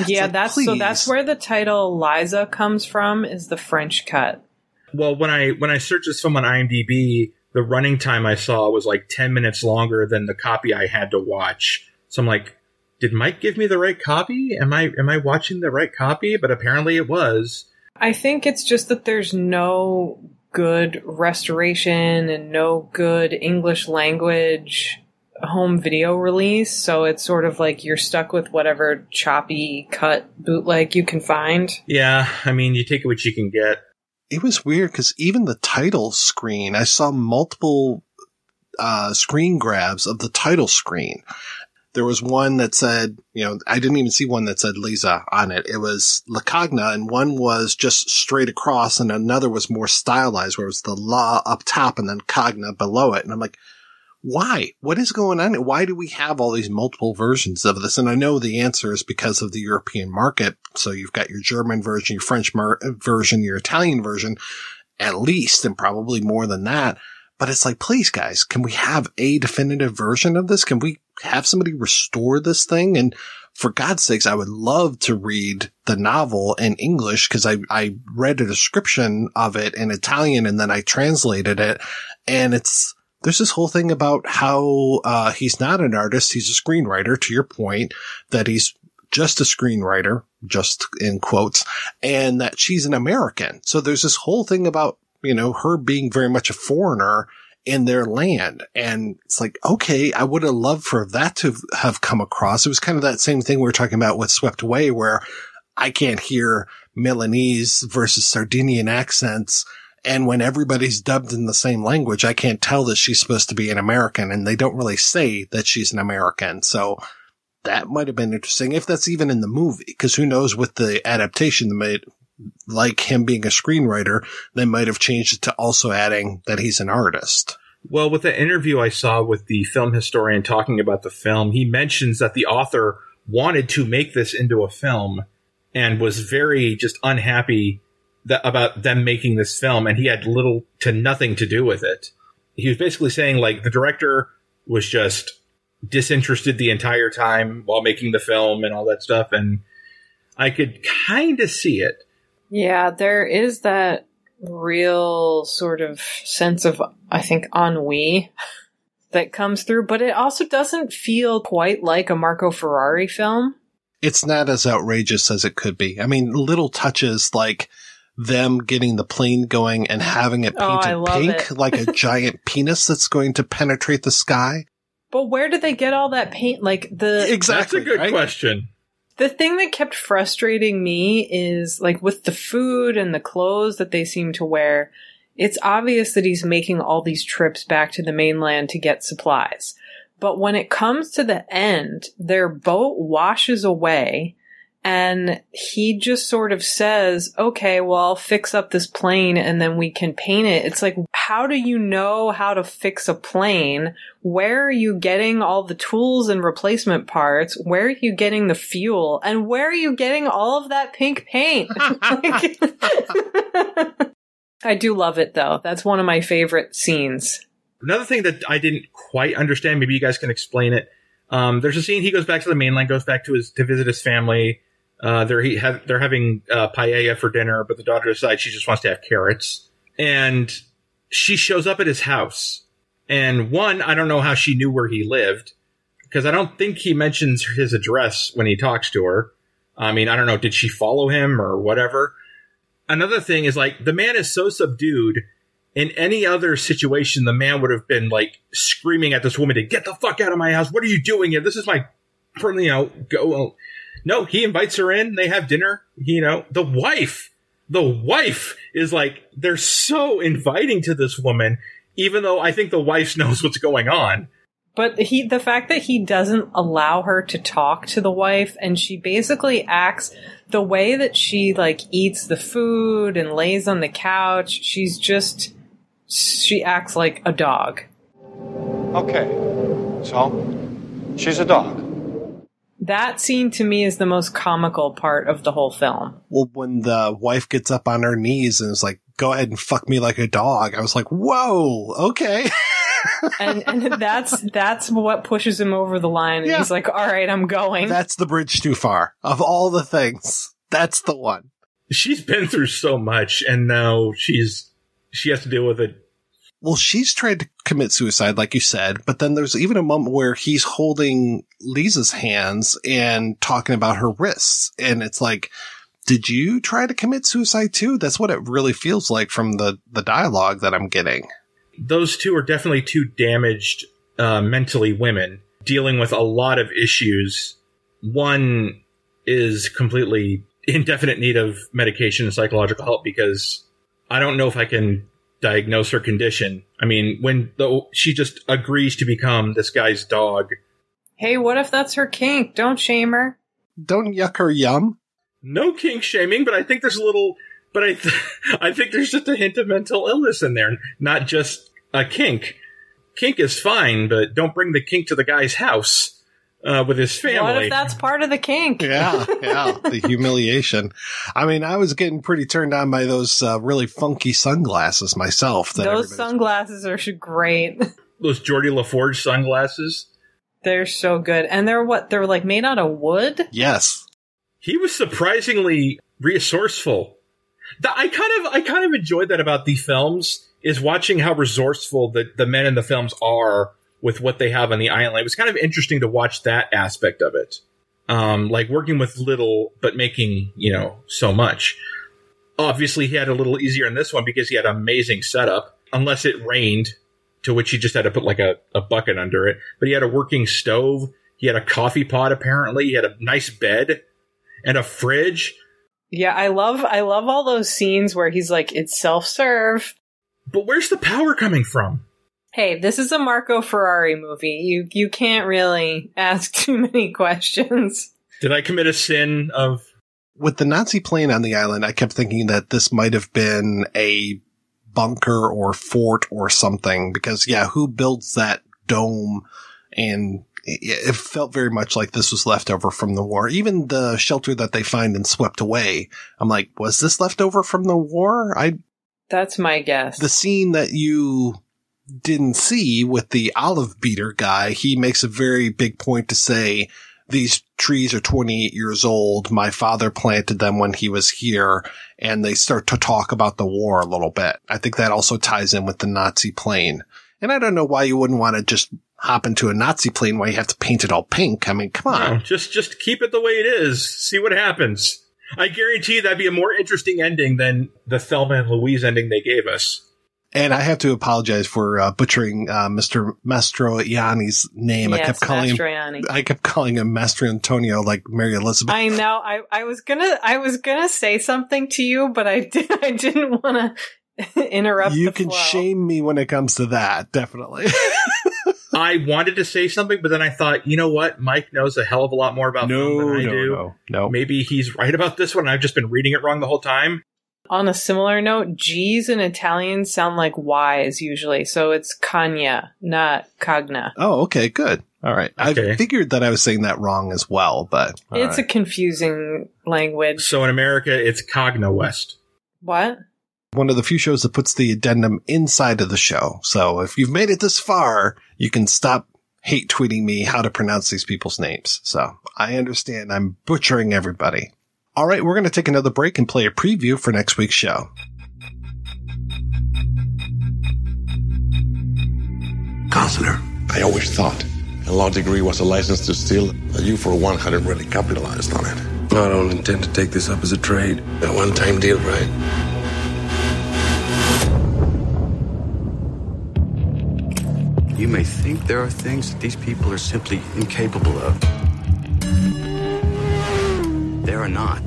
Yeah, like, that's so that's where the title Liza comes from is the French cut. Well, when I when I searched this film on IMDb, the running time I saw was like ten minutes longer than the copy I had to watch. So I'm like, did Mike give me the right copy? Am I am I watching the right copy? But apparently it was. I think it's just that there's no good restoration and no good English language home video release, so it's sort of like you're stuck with whatever choppy cut bootleg you can find. Yeah, I mean, you take what you can get. it was weird because even the title screen, I saw multiple uh, screen grabs of the title screen. There was one that said, you know, I didn't even see one that said Lisa on it. It was La Cagna, and one was just straight across, and another was more stylized, where it was the La up top and then Cagna below it. And I'm like, why? What is going on? Why do we have all these multiple versions of this? And I know the answer is because of the European market. So you've got your German version, your French mar- version, your Italian version, at least, and probably more than that. But it's like, please guys, can we have a definitive version of this? Can we have somebody restore this thing? And for God's sakes, I would love to read the novel in English because I, I read a description of it in Italian and then I translated it. And it's, there's this whole thing about how, uh, he's not an artist. He's a screenwriter to your point that he's just a screenwriter, just in quotes, and that she's an American. So there's this whole thing about, you know, her being very much a foreigner in their land. And it's like, okay, I would have loved for that to have come across. It was kind of that same thing we were talking about with Swept Away, where I can't hear Milanese versus Sardinian accents. And when everybody's dubbed in the same language, I can't tell that she's supposed to be an American and they don't really say that she's an American. So that might have been interesting if that's even in the movie, because who knows with the adaptation, they like him being a screenwriter, they might have changed it to also adding that he's an artist. Well, with the interview I saw with the film historian talking about the film, he mentions that the author wanted to make this into a film and was very just unhappy that, about them making this film, and he had little to nothing to do with it. He was basically saying like the director was just disinterested the entire time while making the film and all that stuff, and I could kind of see it. Yeah, there is that real sort of sense of, I think, ennui that comes through, but it also doesn't feel quite like a Marco Ferreri film. It's not as outrageous as it could be. I mean, little touches like them getting the plane going and having it Oh, painted love pink it. like a giant penis that's going to penetrate the sky. But where did they get all that paint? Like the exactly. That's a good question. The thing that kept frustrating me is like with the food and the clothes that they seem to wear, it's obvious that he's making all these trips back to the mainland to get supplies. But when it comes to the end, their boat washes away and he just sort of says, okay, well, I'll fix up this plane and then we can paint it. It's like, how do you know how to fix a plane? Where are you getting all the tools and replacement parts? Where are you getting the fuel? And where are you getting all of that pink paint? I do love it though. That's one of my favorite scenes. Another thing that I didn't quite understand, maybe you guys can explain it. Um, there's a scene he goes back to the mainland, goes back to his to visit his family, Uh, they're he, have, they're having uh, paella for dinner, but the daughter decides she just wants to have carrots, and she shows up at his house. And one, I don't know how she knew where he lived because I don't think he mentions his address when he talks to her. I mean, I don't know, did she follow him or whatever? Another thing is like the man is so subdued. In any other situation, the man would have been like screaming at this woman to get the fuck out of my house. What are you doing here? This is my, you know, go. No, he invites her in. They have dinner. You know, the wife, the wife is like, they're so inviting to this woman, even though I think the wife knows what's going on. But he, the fact that he doesn't allow her to talk to the wife, and she basically acts the way that she like eats the food and lays on the couch. She's just, she acts like a dog. Okay. So, she's a dog. That scene to me is the most comical part of the whole film. Well, when the wife gets up on her knees and is like, go ahead and fuck me like a dog, I was like, whoa, okay. and and that's that's what pushes him over the line. And Yeah. he's like, "All right, I'm going." That's the bridge too far. Of all the things, that's the one. She's been through so much, and now she's she has to deal with it. Well, she's tried to commit suicide, like you said, but then there's even a moment where he's holding Lisa's hands and talking about her wrists. And it's like, did you try to commit suicide too? That's what it really feels like from the, the dialogue that I'm getting. Those two are definitely two damaged uh, mentally women dealing with a lot of issues. One is completely in definite need of medication and psychological help because I don't know if I can diagnose her condition. I mean, when though she just agrees to become this guy's dog. hey, what if that's her kink? Don't shame her. Don't yuck her yum. No kink shaming, but I think there's a little. But I, th- I think there's just a hint of mental illness in there, not just a kink. Kink is fine, but don't bring the kink to the guy's house uh, with his family. What if that's part of the kink? Yeah, yeah, the humiliation. I mean, I was getting pretty turned on by those uh, really funky sunglasses myself. That Those sunglasses are sh- great. Those Geordi La Forge sunglasses. They're so good, and they're what? They're like made out of wood. Yes. He was surprisingly resourceful. The, I kind of I kind of enjoyed that about the films is watching how resourceful the, the men in the films are with what they have on the island. It was kind of interesting to watch that aspect of it. Um, like working with little but making, you know, so much. Obviously he had a little easier in this one because he had amazing setup, unless it rained, to which he just had to put like a, a bucket under it. But he had a working stove, he had a coffee pot apparently, he had a nice bed and a fridge. Yeah, I love I love all those scenes where he's like, it's self serve. But where's the power coming from? Hey, this is a Marco Ferreri movie. You you can't really ask too many questions. Did I commit a sin of With the Nazi plane on the island, I kept thinking that this might have been a bunker or fort or something because yeah, who builds that dome? And it, it felt very much like this was left over from the war. Even the shelter that they find and swept away. I'm like, was this left over from the war? I, That's my guess. the scene that you didn't see with the olive beater guy, he makes a very big point to say, these trees are 28 years old. My father planted them when he was here. And they start to talk about the war a little bit. I think that also ties in with the Nazi plane. And I don't know why you wouldn't want to just hop into a Nazi plane why you have to paint it all pink. I mean, come on. No, just just keep it the way it is. See what happens. I guarantee that'd be a more interesting ending than the Thelma and Louise ending they gave us. And I have to apologize for uh, butchering uh, Mr. Mastroianni's name. I Yes, kept calling Mastroianni. him. I kept calling him Master Antonio, like Mary Elizabeth. I know. I, I was gonna I was gonna say something to you, but I did I didn't want to interrupt. you the can flow. shame me when it comes to that, definitely. I wanted to say something, but then I thought, you know what? Mike knows a hell of a lot more about film than I no, do. no, no. Maybe he's right about this one. I've just been reading it wrong the whole time. On a similar note, G's in Italian sound like Y's usually, so it's Cagna, not Cagna. Oh, okay, good. All right. Okay. I figured that I was saying that wrong as well, but all it's right. a confusing language. So in America, it's Cogna West. What? one of the few shows that puts the addendum inside of the show. So if you've made it this far, you can stop hate tweeting me how to pronounce these people's names. So I understand I'm butchering everybody. All right, we're going to take another break and play a preview for next week's show. Counselor, I always thought a law degree was a license to steal, but you for one hadn't really capitalized on it. I don't intend to take this up as a trade. A one-time deal, right? You may think there are things that these people are simply incapable of. They are not.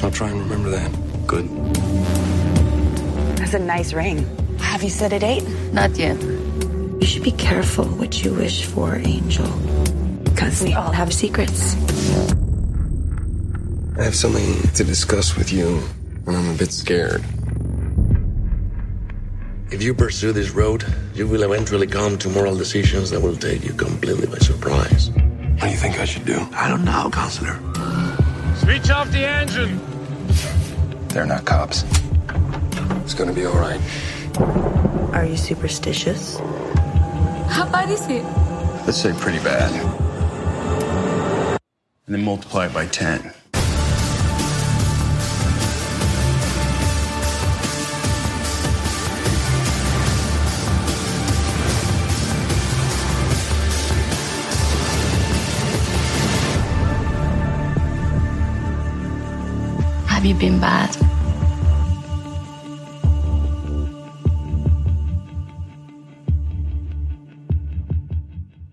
I'll try and remember that. Good. That's a nice ring. Have you set a date? Not yet. You should be careful what you wish for, Angel. Because we all have secrets. I have something to discuss with you, and I'm a bit scared. If you pursue this road, you will eventually come to moral decisions that will take you completely by surprise. What do you think I should do? I don't know, counselor. Switch off the engine. They're not cops. It's gonna be all right. Are you superstitious? How bad is it? Let's say pretty bad. And then multiply it by 10. You been bad?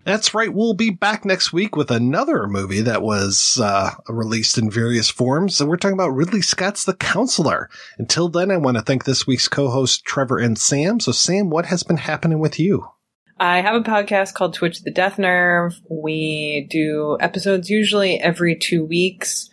That's right. We'll be back next week with another movie that was uh, released in various forms. And we're talking about Ridley Scott's The Counselor. Until then, I want to thank this week's co-host Trevor and Samm. So, Samm, what has been happening with you? I have a podcast called Twitch the Death Nerve. We do episodes usually every two weeks.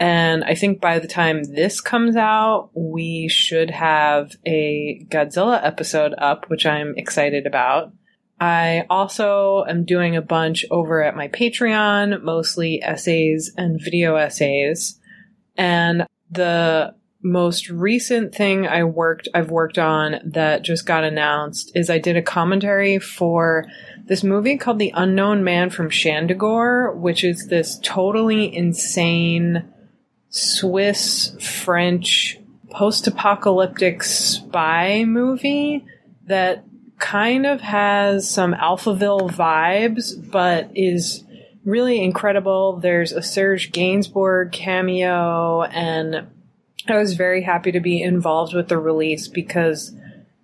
And I think by the time this comes out, we should have a Godzilla episode up, which I'm excited about. I also am doing a bunch over at my Patreon, mostly essays and video essays. And the most recent thing I worked I've worked on that just got announced is I did a commentary for this movie called The Unknown Man from Shandigor, which is this totally insane Swiss French post-apocalyptic spy movie that kind of has some Alphaville vibes, but is really incredible. There's a Serge Gainsbourg cameo, and I was very happy to be involved with the release because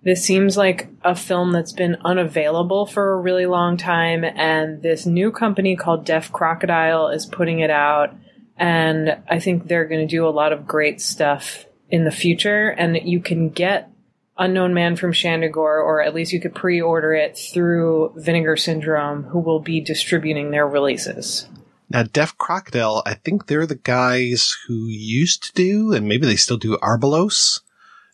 this seems like a film that's been unavailable for a really long time, and this new company called Deaf Crocodile is putting it out, and I think they're going to do a lot of great stuff in the future, and you can get Unknown Man from Shandigor, or at least you could pre-order it through Vinegar Syndrome, who will be distributing their releases. Now, Deaf Crocodile, I think they're the guys who used to do, and maybe they still do Arbelos.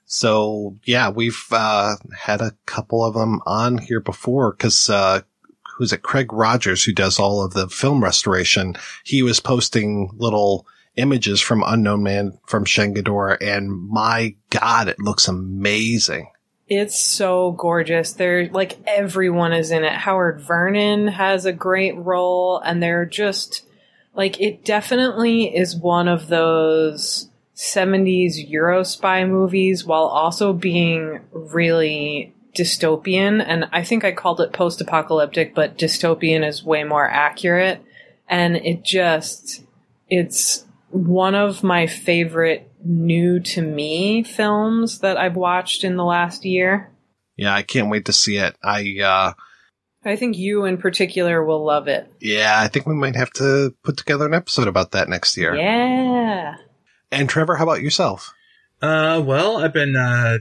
So yeah, we've uh, had a couple of them on here before because uh, who's it? Craig Rogers, who does all of the film restoration. He was posting little images from Unknown Man from Shandigor, and my God, it looks amazing. It's so gorgeous. They're like everyone is in it. Howard Vernon has a great role, and they're just like it definitely is one of those 70s Euro spy movies while also being really dystopian. And I think I called it post apocalyptic, but dystopian is way more accurate. And it just, it's one of my favorite new to me films that I've watched in the last year. Yeah, I can't wait to see it. I, uh, I think you in particular will love it. yeah, I think we might have to put together an episode about that next year. Yeah. And Trevor, how about yourself? Uh, well, I've been uh,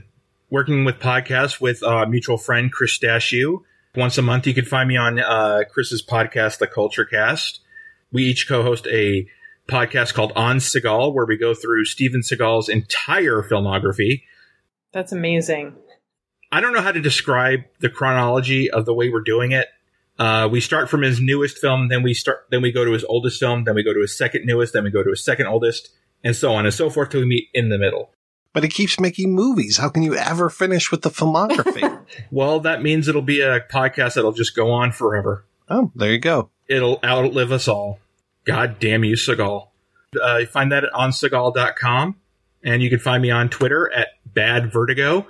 working with podcasts with uh, mutual friend Chris Dashew. Once a month, you can find me on uh, Chris's podcast, The Culture Cast. We each co-host a podcast called On Seagal, where we go through Steven Seagal's entire filmography. That's amazing. I don't know how to describe the chronology of the way we're doing it. Uh, we start from his newest film, then we start, then we go to his oldest film, then we go to his second newest, then we go to his second oldest, and so on and so forth till we meet in the middle. But he keeps making movies. How can you ever finish with the filmography? Well, that means it'll be a podcast that'll just go on forever. oh, there you go. it'll outlive us all. God damn you, Seagal. Uh, you find that on Seagal.com. And you can find me on Twitter at Bad Vertigo.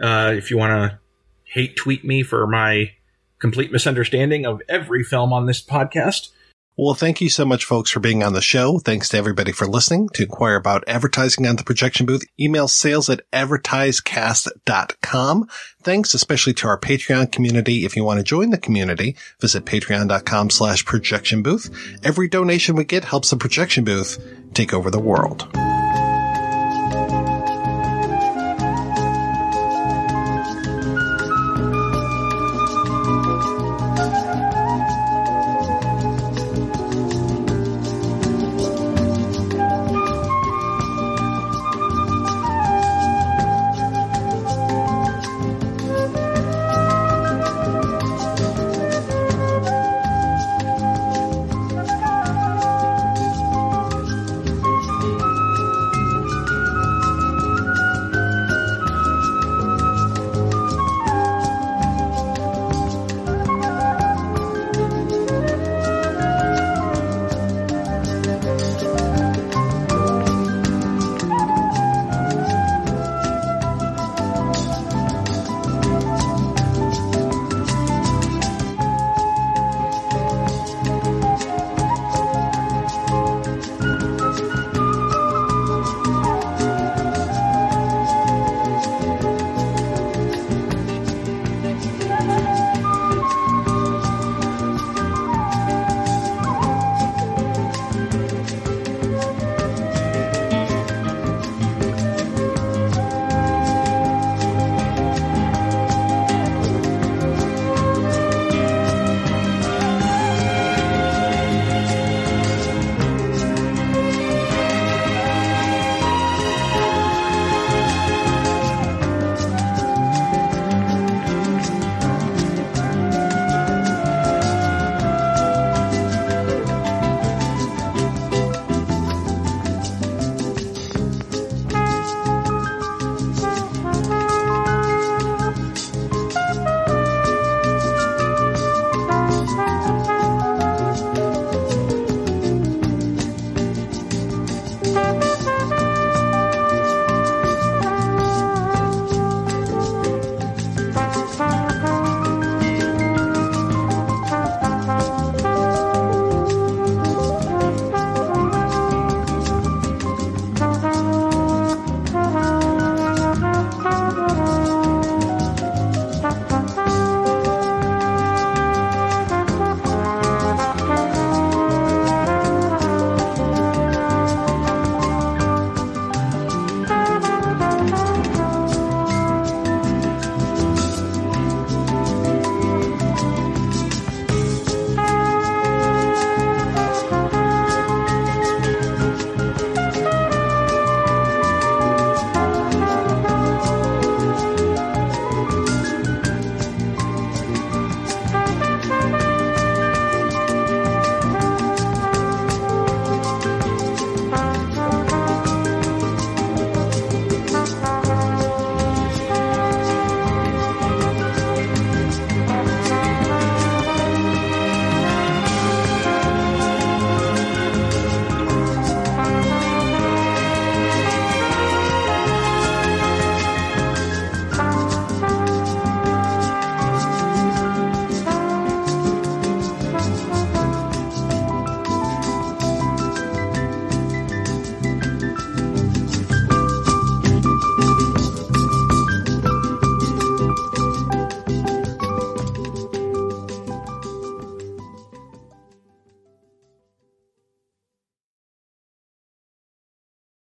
Uh, if you want to hate tweet me for my complete misunderstanding of every film on this podcast. Well, thank you so much, folks, for being on the show. Thanks to everybody for listening. To inquire about advertising on the projection booth, email sales at advertisecast.com. Thanks especially to our Patreon community. If you want to join the community, visit patreon.com slash projection booth. Every donation we get helps the projection booth take over the world.